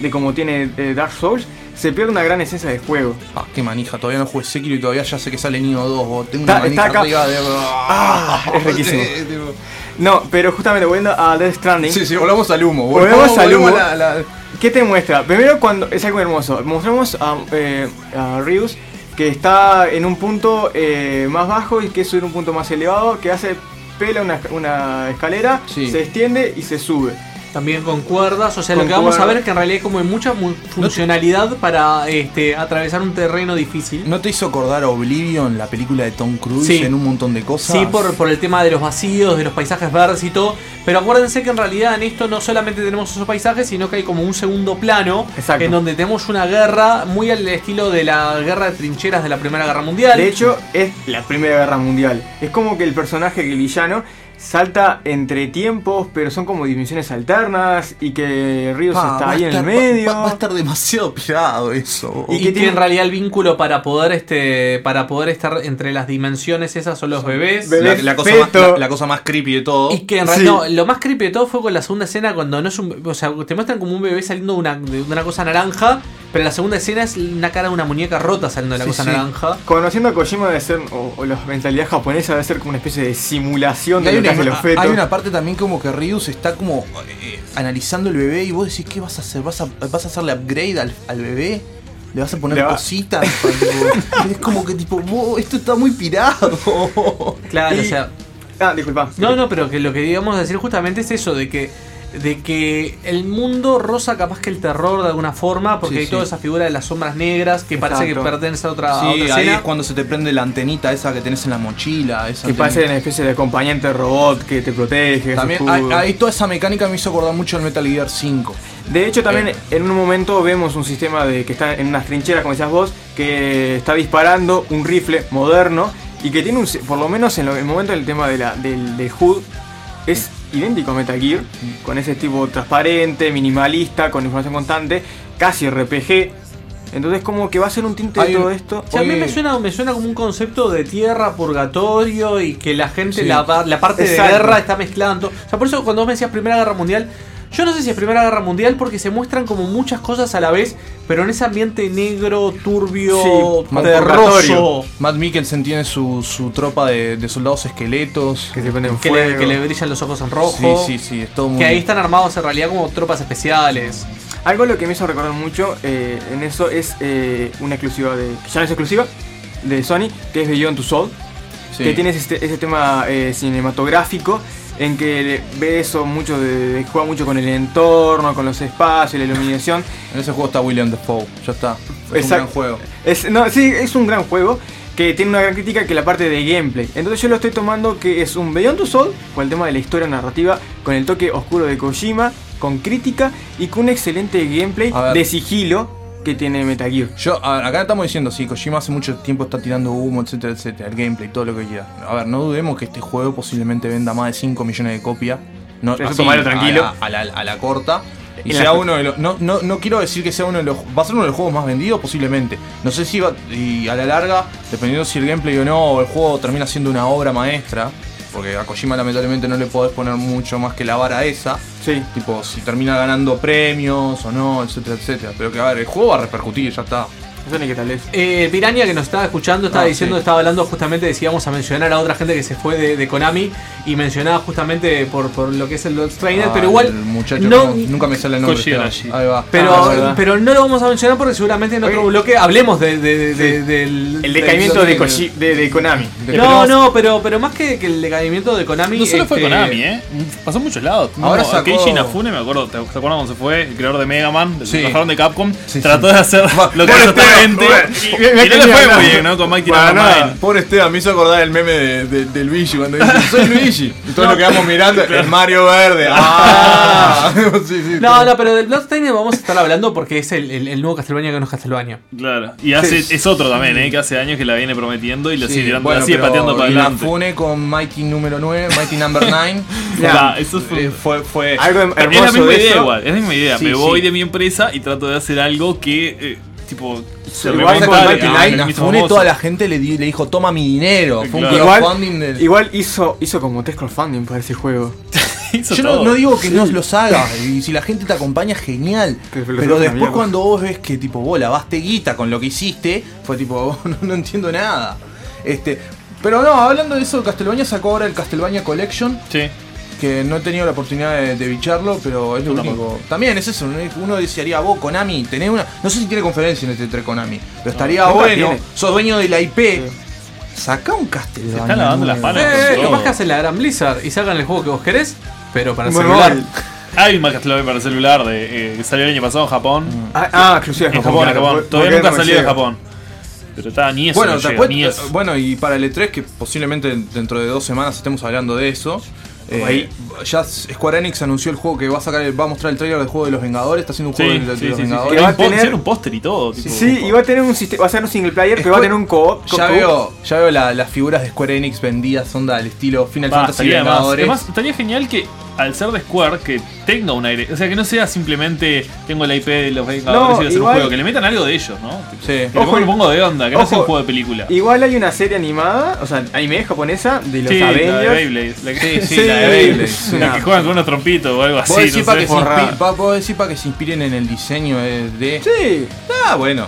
de como tiene eh, Dark Souls, se pierde una gran esencia del juego. Ah, qué manija, todavía no jugué Sekiro y todavía ya sé que sale Nino 2. vos. Tengo una manija acá. arriba de. Ah, es riquísimo. Tipo- No, pero justamente volviendo a Death Stranding. Sí, sí, volvamos al humo. Volvemos al humo. a la- la- ¿Qué te muestra? Primero cuando es algo hermoso. Mostramos a, eh, a Ryus que está en un punto eh, más bajo y que es en un punto más elevado, que hace pela una, una escalera, Sí. se extiende y se sube. También con cuerdas. O sea, Con lo que vamos a ver es que en realidad hay como mucha mu- funcionalidad para este, atravesar un terreno difícil. ¿No te hizo acordar a Oblivion, la película de Tom Cruise, Sí. en un montón de cosas? Sí, por, por el tema de los vacíos, de los paisajes verdes y todo. Pero acuérdense que en realidad en esto no solamente tenemos esos paisajes, sino que hay como un segundo plano Exacto. en donde tenemos una guerra muy al estilo de la guerra de trincheras de la Primera Guerra Mundial. De hecho, es la Primera Guerra Mundial. Es como que el personaje, que el villano, salta entre tiempos, pero son como dimensiones alternas y que Rios Pa, está ahí en el medio. Va, va a estar demasiado pirado eso. y, que, en realidad el vínculo para poder este para poder estar entre las dimensiones esas son los bebés. La, la cosa más, la- la cosa más creepy de todo. Y que en realidad no, lo más creepy de todo fue con la segunda escena cuando no es un. O sea, te muestran como un bebé saliendo de una, de una cosa naranja, pero la segunda escena es una cara de una muñeca rota saliendo de la Sí, cosa sí. naranja. Conociendo a Kojima debe ser, o, o la mentalidad japonesa debe ser como una especie de simulación de lo que los fetos. hay una parte también como que Ryus está como eh, analizando el bebé y vos decís, ¿qué vas a hacer? ¿Vas a, vas a hacerle upgrade al, al bebé? ¿Le vas a poner va- cositas? Tipo, es como que tipo, "Wow, esto está muy pirado. Claro, Y- o sea. Ah, disculpa. No, no, pero que lo que digamos decir justamente es eso, de que de que el mundo rosa capaz que el terror de alguna forma, porque Sí, hay sí. toda esa figura de las sombras negras que parece que pertenece a otra, a Sí, otra ahí escena. es cuando se te prende la antenita esa que tenés en la mochila. Esa Que parece una especie de acompañante robot que te protege. También ahí toda esa mecánica me hizo acordar mucho al Metal Gear 5. De hecho, también Eh. en un momento vemos un sistema de que está en unas trincheras, como decías vos, que está disparando un rifle moderno y que tiene un, por lo menos en lo- el momento del tema de la, del, del HUD, es idéntico a Metal Gear, con ese tipo transparente, minimalista, con información constante, casi RPG. Entonces como que va a ser un tinte Hay de un- todo esto. O sea, a mí me suena, me suena como un concepto de tierra, purgatorio y que la gente, Sí. la, la parte Exacto. de guerra está todo. O sea, por eso cuando vos me decías Primera Guerra Mundial, yo no sé si es Primera Guerra Mundial porque se muestran como muchas cosas a la vez, pero en ese ambiente negro, turbio, terroso. Matt Mikkelsen tiene su, su tropa de, de soldados esqueletos. Que se prenden Que le, que le brillan los ojos en rojo. Sí, sí, sí, es todo muy... Que ahí están armados en realidad como tropas especiales. Algo lo que me hizo recordar mucho eh, en eso es eh, una exclusiva de. que ya no es exclusiva de Sony, que es Beyond Two Soul. Sí. Que tiene ese, ese tema eh, cinematográfico en que ve eso mucho de, juega mucho con el entorno, con los espacios, la iluminación. En ese juego está William Defoe, ya está. Es un gran juego. Es, no, sí, es un gran juego que tiene una gran crítica que la parte de gameplay. Entonces yo lo estoy tomando que es un Beyond Two Soul con el tema de la historia narrativa, con el toque oscuro de Kojima, con crítica y con un excelente gameplay de sigilo que tiene Metal Gear. Yo, a ver, acá estamos diciendo, sí, Kojima hace mucho tiempo está tirando humo, etcétera, etcétera, el gameplay, todo lo que quiera. A ver, no dudemos que este juego posiblemente venda más de 5 millones de copias. No, Eso así, tomarlo tranquilo. A la, a la- a la corta. Y En sea uno de los. No, no, no quiero decir que sea uno de los. Va a ser uno de los juegos más vendidos, posiblemente. No sé si va. Y a la larga, dependiendo si el gameplay o no, el juego termina siendo una obra maestra. Porque a Kojima lamentablemente no le podés poner mucho más que la vara esa. Sí. Tipo, si termina ganando premios o no, etcétera, etcétera. Pero que a ver, el juego va a repercutir, ya está. Ni tal es. Eh, Piranha que nos estaba escuchando estaba Ah, diciendo, sí. estaba hablando justamente de si íbamos a mencionar a otra gente que se fue de, de Konami y mencionaba justamente por, por lo que es el Lost Trainer, Ah, pero igual el muchacho, no, no, nunca me sale el nombre. Arashi. Ahí va. pero, Ah, pero no lo vamos a mencionar porque seguramente en otro Oye. bloque hablemos de, de- de- del El decaimiento de, Koji- de, de Konami. No, no, pero, pero más que, que el decaimiento de Konami. No solo fue este, Konami, ¿eh? Pasó en muchos lados. Ahora No, sacó- Keiji Inafune, me acuerdo, ¿te se acuerdan cuando se fue? El creador de Mega Man, Sí. de Capcom, Sí, trató sí. de hacer lo que Pobre. Y, y no le fue muy bien, ¿no? Con Mighty Para nada. Pobre Esteban, me hizo acordar el meme de, de- de Luigi cuando dice soy Luigi. Y todos lo quedamos mirando, el Mario Verde. ¡Ah! sí, sí, No, no, pero del Bloodstained vamos a estar hablando porque es el, el- el nuevo Castlevania que no es Castlevania. Claro. Y hace, Sí. es otro también, ¿eh? Que hace años que la viene prometiendo y lo Sí, sigue, tirando, bueno, la sigue pateando para adelante. Inafune con Mighty número 9, Mighty number 9. Ya, eso fue- Eh, fue, fue Algo Es la hermoso misma de idea eso. igual, es la misma idea. Sí, me sí. voy de mi empresa y trato de hacer algo que, eh, tipo, se Igual con Inafune famoso. toda la gente le, di- le dijo toma mi dinero. Fue un Claro. crowdfunding Igual, del- igual hizo, hizo como tres crowdfunding para ese juego. Yo no, digo que no los haga, y si la gente te acompaña, genial. Pero después cuando vos ves que tipo, vos lavaste guita con lo que hiciste, fue tipo, no, no entiendo nada. Este, pero no, hablando de eso, Castlevania sacó ahora el Castlevania Collection, Sí. Que no he tenido la oportunidad de, de bicharlo, pero es lo Yo único. También es eso, ¿no? uno desearía vos, Konami, tenés una. No sé si tiene conferencia en este 3 Konami, pero estaría nunca bueno, tiene. sos dueño de la IP. Saca un Castlevania. Se están lavando las manos. Eh, todo. capaz que hacen la gran Blizzard y sacan el juego que vos querés, pero para Bueno, celular. Hay un Castlevania para celular de, eh, que salió el año pasado en Japón. Ah, ah, exclusiva en Japón, en claro, Japón. Todavía nunca no ha salido de llega. Japón. Pero está ni eso. Bueno, no llega, ni eso. eh, bueno, y para el E3, que posiblemente dentro de dos semanas estemos hablando de eso. Eh, Ahí. ya Square Enix anunció el juego que va a sacar, el- va a mostrar el trailer del juego de los Vengadores. Está haciendo un Sí, juego de, de sí, los sí, Vengadores. Que va a tener- un póster y todo. tipo- Sí, y va a tener un sistema, va a ser un single player, pero va a tener un co-op. Ya veo, ya veo la- las figuras de Square Enix vendidas, onda al estilo Final Fantasy estaría Vengadores. además, estaría genial que al ser de Square que tenga un aire, o sea que no sea simplemente tengo la IP de los Vengadores No, y hacer igual- un juego, que le metan algo de ellos, ¿no? Sí. Que Ojo, poco de onda, que no sea un ojo, juego de película. Igual hay una serie animada, o sea, anime japonesa de los Sí, la de Avengers. Beyblade. La que, Sí, sí, la de Beyblade. La que juegan con unos trompitos o algo así. ¿Vos decís no para que, se inspi- pa- vos decís pa' que se inspiren en el diseño de. de- Sí. Ah, bueno.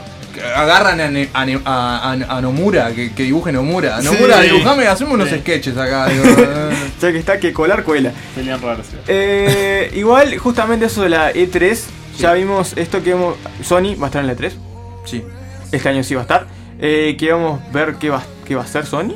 Agarran a, Ne- a, a- a- a Nomura, que, que dibuje Nomura. Nomura, Sí. dibujame, hacemos unos Sí. sketches acá. digo, eh. Ya que está que colar cuela. Pelean raros. Eh, igual, justamente eso de la E3, ya vimos esto que hemos. Sony va a estar en la E3. Sí. Este año sí va a estar. Eh, que vamos a ver qué va, qué va a hacer Sony.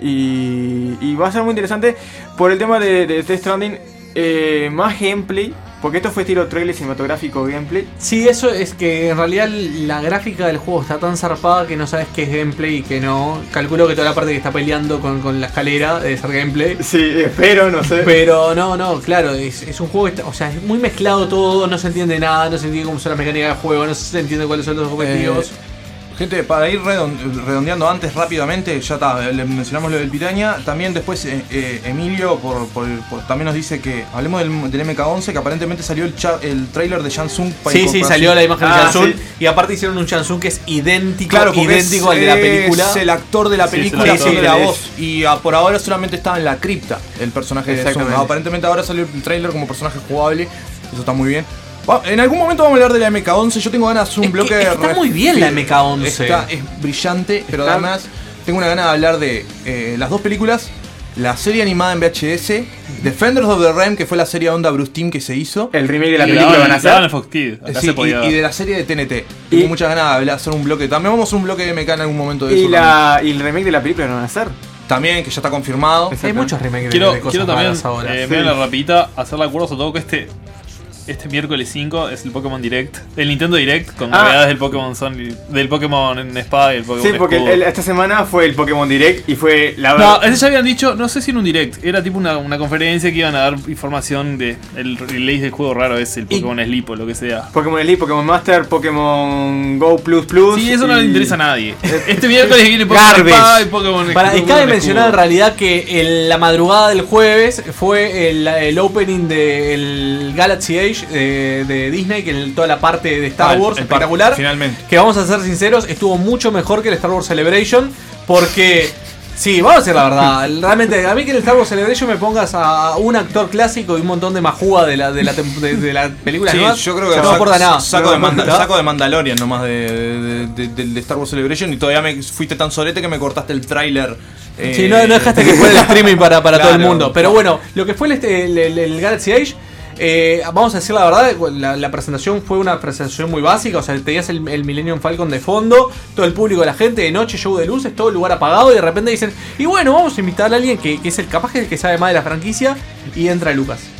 Y, y va a ser muy interesante por el tema de, de Death Stranding. eh, más gameplay. Porque esto fue estilo trailer cinematográfico gameplay. Sí, eso es que en realidad la gráfica del juego está tan zarpada que no sabes qué es gameplay y qué no. Calculo que toda la parte que está peleando con, con la escalera debe ser gameplay. Sí, espero, no sé. Pero no, no, claro, es, es un juego que está, o sea, es muy mezclado todo, no se entiende nada, no se entiende cómo son las mecánicas del juego, no se entiende cuáles son los objetivos. Eh, Gente, para ir redon- redondeando antes rápidamente, ya está, le mencionamos lo del Piraña. También después eh, eh, Emilio por, por- por- también nos dice que hablemos del, del MK11, que aparentemente salió el, cha- el trailer de Shansung Sí, sí, salió la imagen de Ah, Chansun sí. y aparte hicieron un Chansun que es idéntico, Claro, idéntico es, al de la película. Es el actor de la Sí, película actor que la es. voz. Y ah, por ahora solamente estaba en la cripta el personaje de Sun. Exactamente. Aparentemente ahora salió el trailer como personaje jugable. Eso está muy bien. En algún momento vamos a hablar de la MK11. Yo tengo ganas de hacer un Es bloque está muy bien la sí, MK11. Está, es brillante, pero Está- además tengo una gana de hablar de eh, las dos películas. La serie animada en VHS, Defenders of the Realm, que fue la serie onda Bruce Team que se hizo. El remake de la Y película van a hacer. el Fox Kids, acá Sí, se podía y, de la serie de TNT. Tengo muchas ganas de hablar- hacer un bloque. También vamos a hacer un bloque de MK en algún momento de Y, eso. la, y el remake de la película van a hacer. También, que ya está confirmado. Hay muchos remakes de- Quiero, de cosas quiero también, ahora. eh, Sí. la rapidita, hacer la acuerdo sobre todo que este, este miércoles 5 es el Pokémon Direct, el Nintendo Direct con Ah. novedades del Pokémon Sun, del Pokémon en Espada y el Pokémon Sí, porque el- esta semana fue el Pokémon Direct y fue la No, verdad. ese ya habían dicho, no sé si en un direct, era tipo una, una conferencia que iban a dar información de el release del juego raro es el Pokémon Sleep o lo que sea. Pokémon Elite, Pokémon Master, Pokémon Go Plus Plus. Sí, eso no le y- interesa a nadie. Este miércoles viene Pokémon Garbage. Espada y Pokémon Para, y Pokémon cabe mencionar en realidad que en la madrugada del jueves fue el, el opening del Galaxy Age de, de Disney, que en toda la parte de Star Ah, Wars, el espectacular. par- finalmente. Que vamos a ser sinceros, estuvo mucho mejor que el Star Wars Celebration, porque... Sí, vamos a decir la verdad. Realmente, a mí que en el Star Wars Celebration me pongas a un actor clásico y un montón de majúa de la, de la, tem- de, de la película Sí, yo creo que no aporta nada. saco, de Manda- ¿No? saco de Mandalorian nomás de, de- de- del de Star Wars Celebration y todavía me fuiste tan sorete que me cortaste el tráiler. eh, Sí, no, no dejaste que fuera el streaming para, para todo el mundo. Pero bueno, lo que fue el, este- el- el- el Galaxy Age, eh, vamos a decir la verdad, la, presentación fue una presentación muy básica. O sea, tenías el, el Millennium Falcon de fondo, todo el público, la gente, de noche, show de luces, todo el lugar apagado. Y de repente dicen, y bueno, vamos a invitar a alguien que, es el capaz que que sabe más de la franquicia. Y entra Lucas.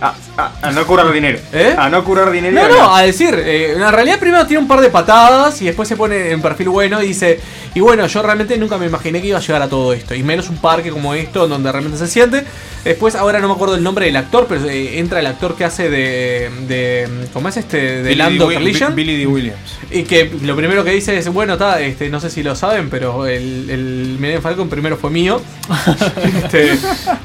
A, a- a no curar dinero. ¿Eh? A no curar dinero. No, no, a decir, eh, en realidad primero tiene un par de patadas y después se pone en perfil bueno y dice, y bueno, yo realmente nunca me imaginé que iba a llegar a todo esto, y menos un parque como esto, donde realmente se siente. Después, ahora no me acuerdo el nombre del actor, pero eh, entra el actor que hace de, de ¿cómo es este? De Billy Lando Calrissian. Billy D. Williams. Y que lo primero que dice es, bueno, está, este, no sé si lo saben, pero el, el Millennium Falcon primero fue mío. Este,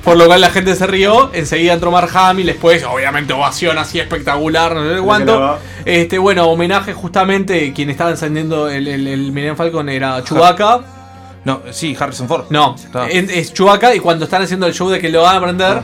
por lo cual la gente se rió. Enseguida entró Mark Hamill, después, obviamente, ovación así espectacular, no sé cuánto. Este, bueno, homenaje justamente, quien estaba encendiendo el, el, el Millennium Falcon era Chewbacca. No, sí, Harrison Ford. No, es, es Chewbacca y cuando están haciendo el show de que lo van a prender,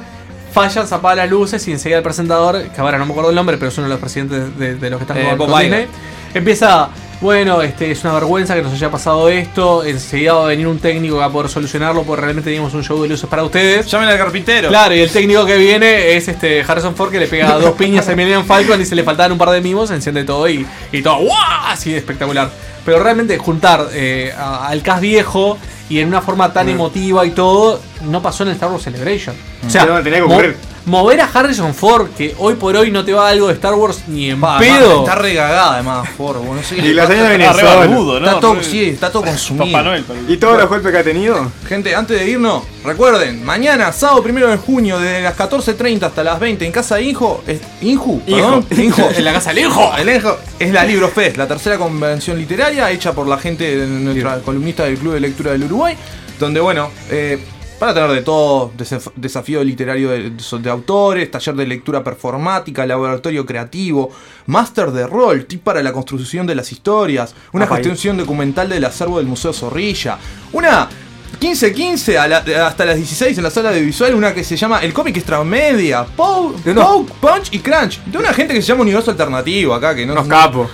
fallan, se apagan las luces y enseguida el presentador, que ahora no me acuerdo el nombre, pero es uno de los presidentes de, de los que están Eh, con. Disney, empieza, bueno, este es una vergüenza que nos haya pasado esto, enseguida va a venir un técnico que va a poder solucionarlo porque realmente teníamos un show de luces para ustedes. Llamen al carpintero. Claro, y el técnico que viene es este Harrison Ford que le pega dos piñas a Millennium Falcon y se le faltaban un par de mimos, enciende todo y, y todo, ¡guau! Así espectacular. Pero realmente juntar eh, al cast viejo y en una forma tan emotiva y todo, no pasó en el Star Wars Celebration. O sea, No, tenía que ocurrir. Mover a Harrison Ford, que hoy por hoy no te va algo de Star Wars ni en Pa, pedo. además, Está regagada además, Ford. vos No sé qué Y le la pasa. señora Está Venezuela. re barbudo, ¿no? Está todo, Re- sí, está todo consumido. Papá Noel, ¿Y todos los golpes que ha tenido? Gente, antes de irnos, recuerden, mañana, sábado primero de junio, desde las 14.30 hasta las 20, en casa de Injo, es, Inju, perdón, Injo. En la casa del Injo. El Injo es la Libro Fest, la tercera convención literaria hecha por la gente de nuestra columnista del Club de Lectura del Uruguay, donde, bueno, eh, van a tener de todo, desaf- desafío literario de, de autores, taller de lectura performática, laboratorio creativo, máster de rol, tip para la construcción de las historias, una gestión documental del acervo del Museo Zorrilla, una 15-15 a la- hasta las 16 en la sala de visual, una que se llama El cómic extramedia, Poke, Poke, Punch y Crunch, de una gente que se llama Universo Alternativo acá, que no Unos capos.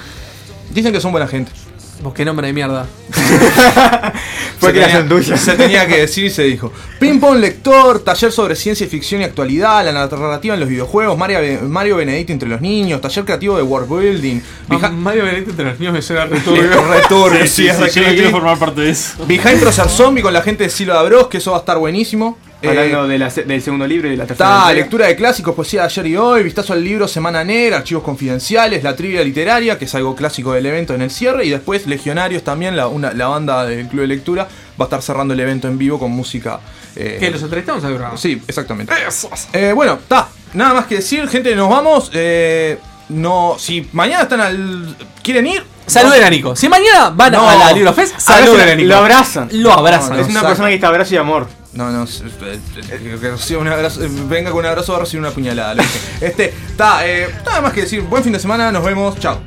Dicen que son buena gente. Vos qué nombre de mierda. Fue tuyas. Se tenía que decir y se dijo. Ping Pong Lector, taller sobre ciencia ficción y actualidad, la narrativa en los videojuegos, Mario, Mario Benedicto entre los niños, taller creativo de world building. Ah, Mario Benedicto entre los niños me suena re Es turbio. re turbio, sí, Sí, es sí, yo no quiero formar parte de eso. Behind Zombie con la gente de Silo de Abros, que eso va a estar buenísimo. Eh, Hablando de la se- del segundo libro y de la tercera. Está entrega. lectura de clásicos, poesía de ayer y hoy, vistazo al libro Semana Negra, archivos confidenciales, la trivia literaria, que es algo clásico del evento en el cierre, y después Legionarios también, la, una- la banda del Club de Lectura, va a estar cerrando el evento en vivo con música. eh, ¿Qué, los entrevistamos al programa? Sí, exactamente. Eh, bueno, está. Nada más que decir, gente, nos vamos. eh, no, si mañana están al. ¿Quieren ir? Saluden a Nico. Si mañana van No. a la Libro Fest, saluden a Nico. Lo abrazan. Lo abrazan. Es una persona que está abrazo y amor. No, no, que reciba un abrazo, eh, venga con un abrazo, va a una puñalada. Este, está, eh, nada más que decir, buen fin de semana, nos vemos, chao.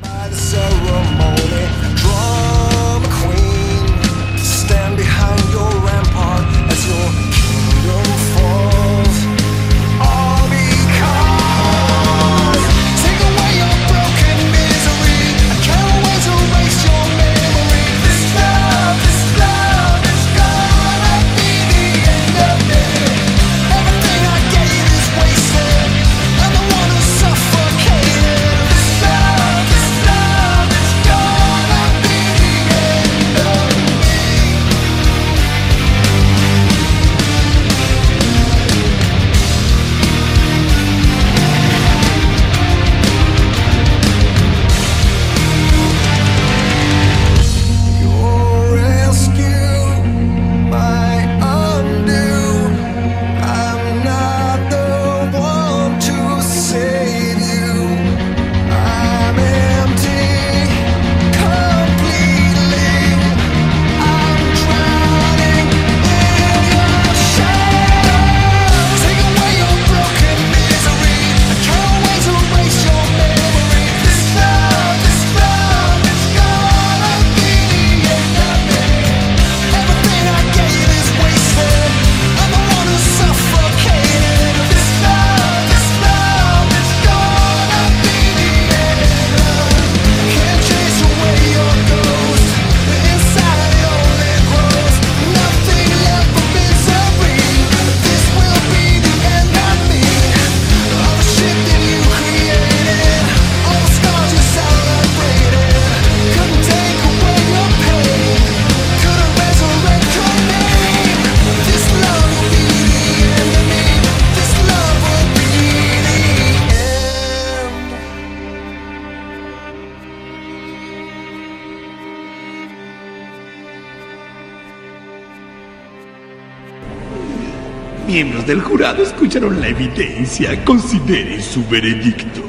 Del jurado escucharon la evidencia. Consideren su veredicto.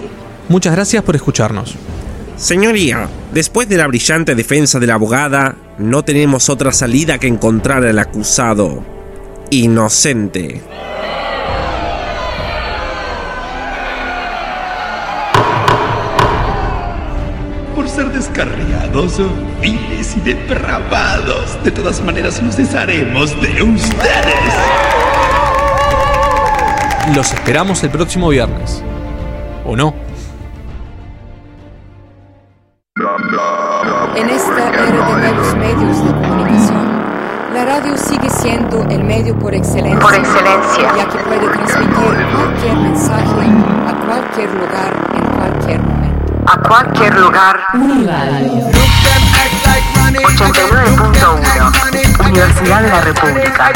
Muchas gracias por escucharnos. Señoría, después de la brillante defensa de la abogada, no tenemos otra salida que encontrar al acusado inocente. Por ser descarriados, viles y depravados. De todas maneras, nos desharemos de ustedes. Los esperamos el próximo viernes. ¿O no? En esta era de nuevos medios de comunicación, la radio sigue siendo el medio por excelencia, Por excelencia. ya que puede transmitir cualquier mensaje a cualquier lugar en cualquier momento. A cualquier lugar. 89.1 Universidad de la República.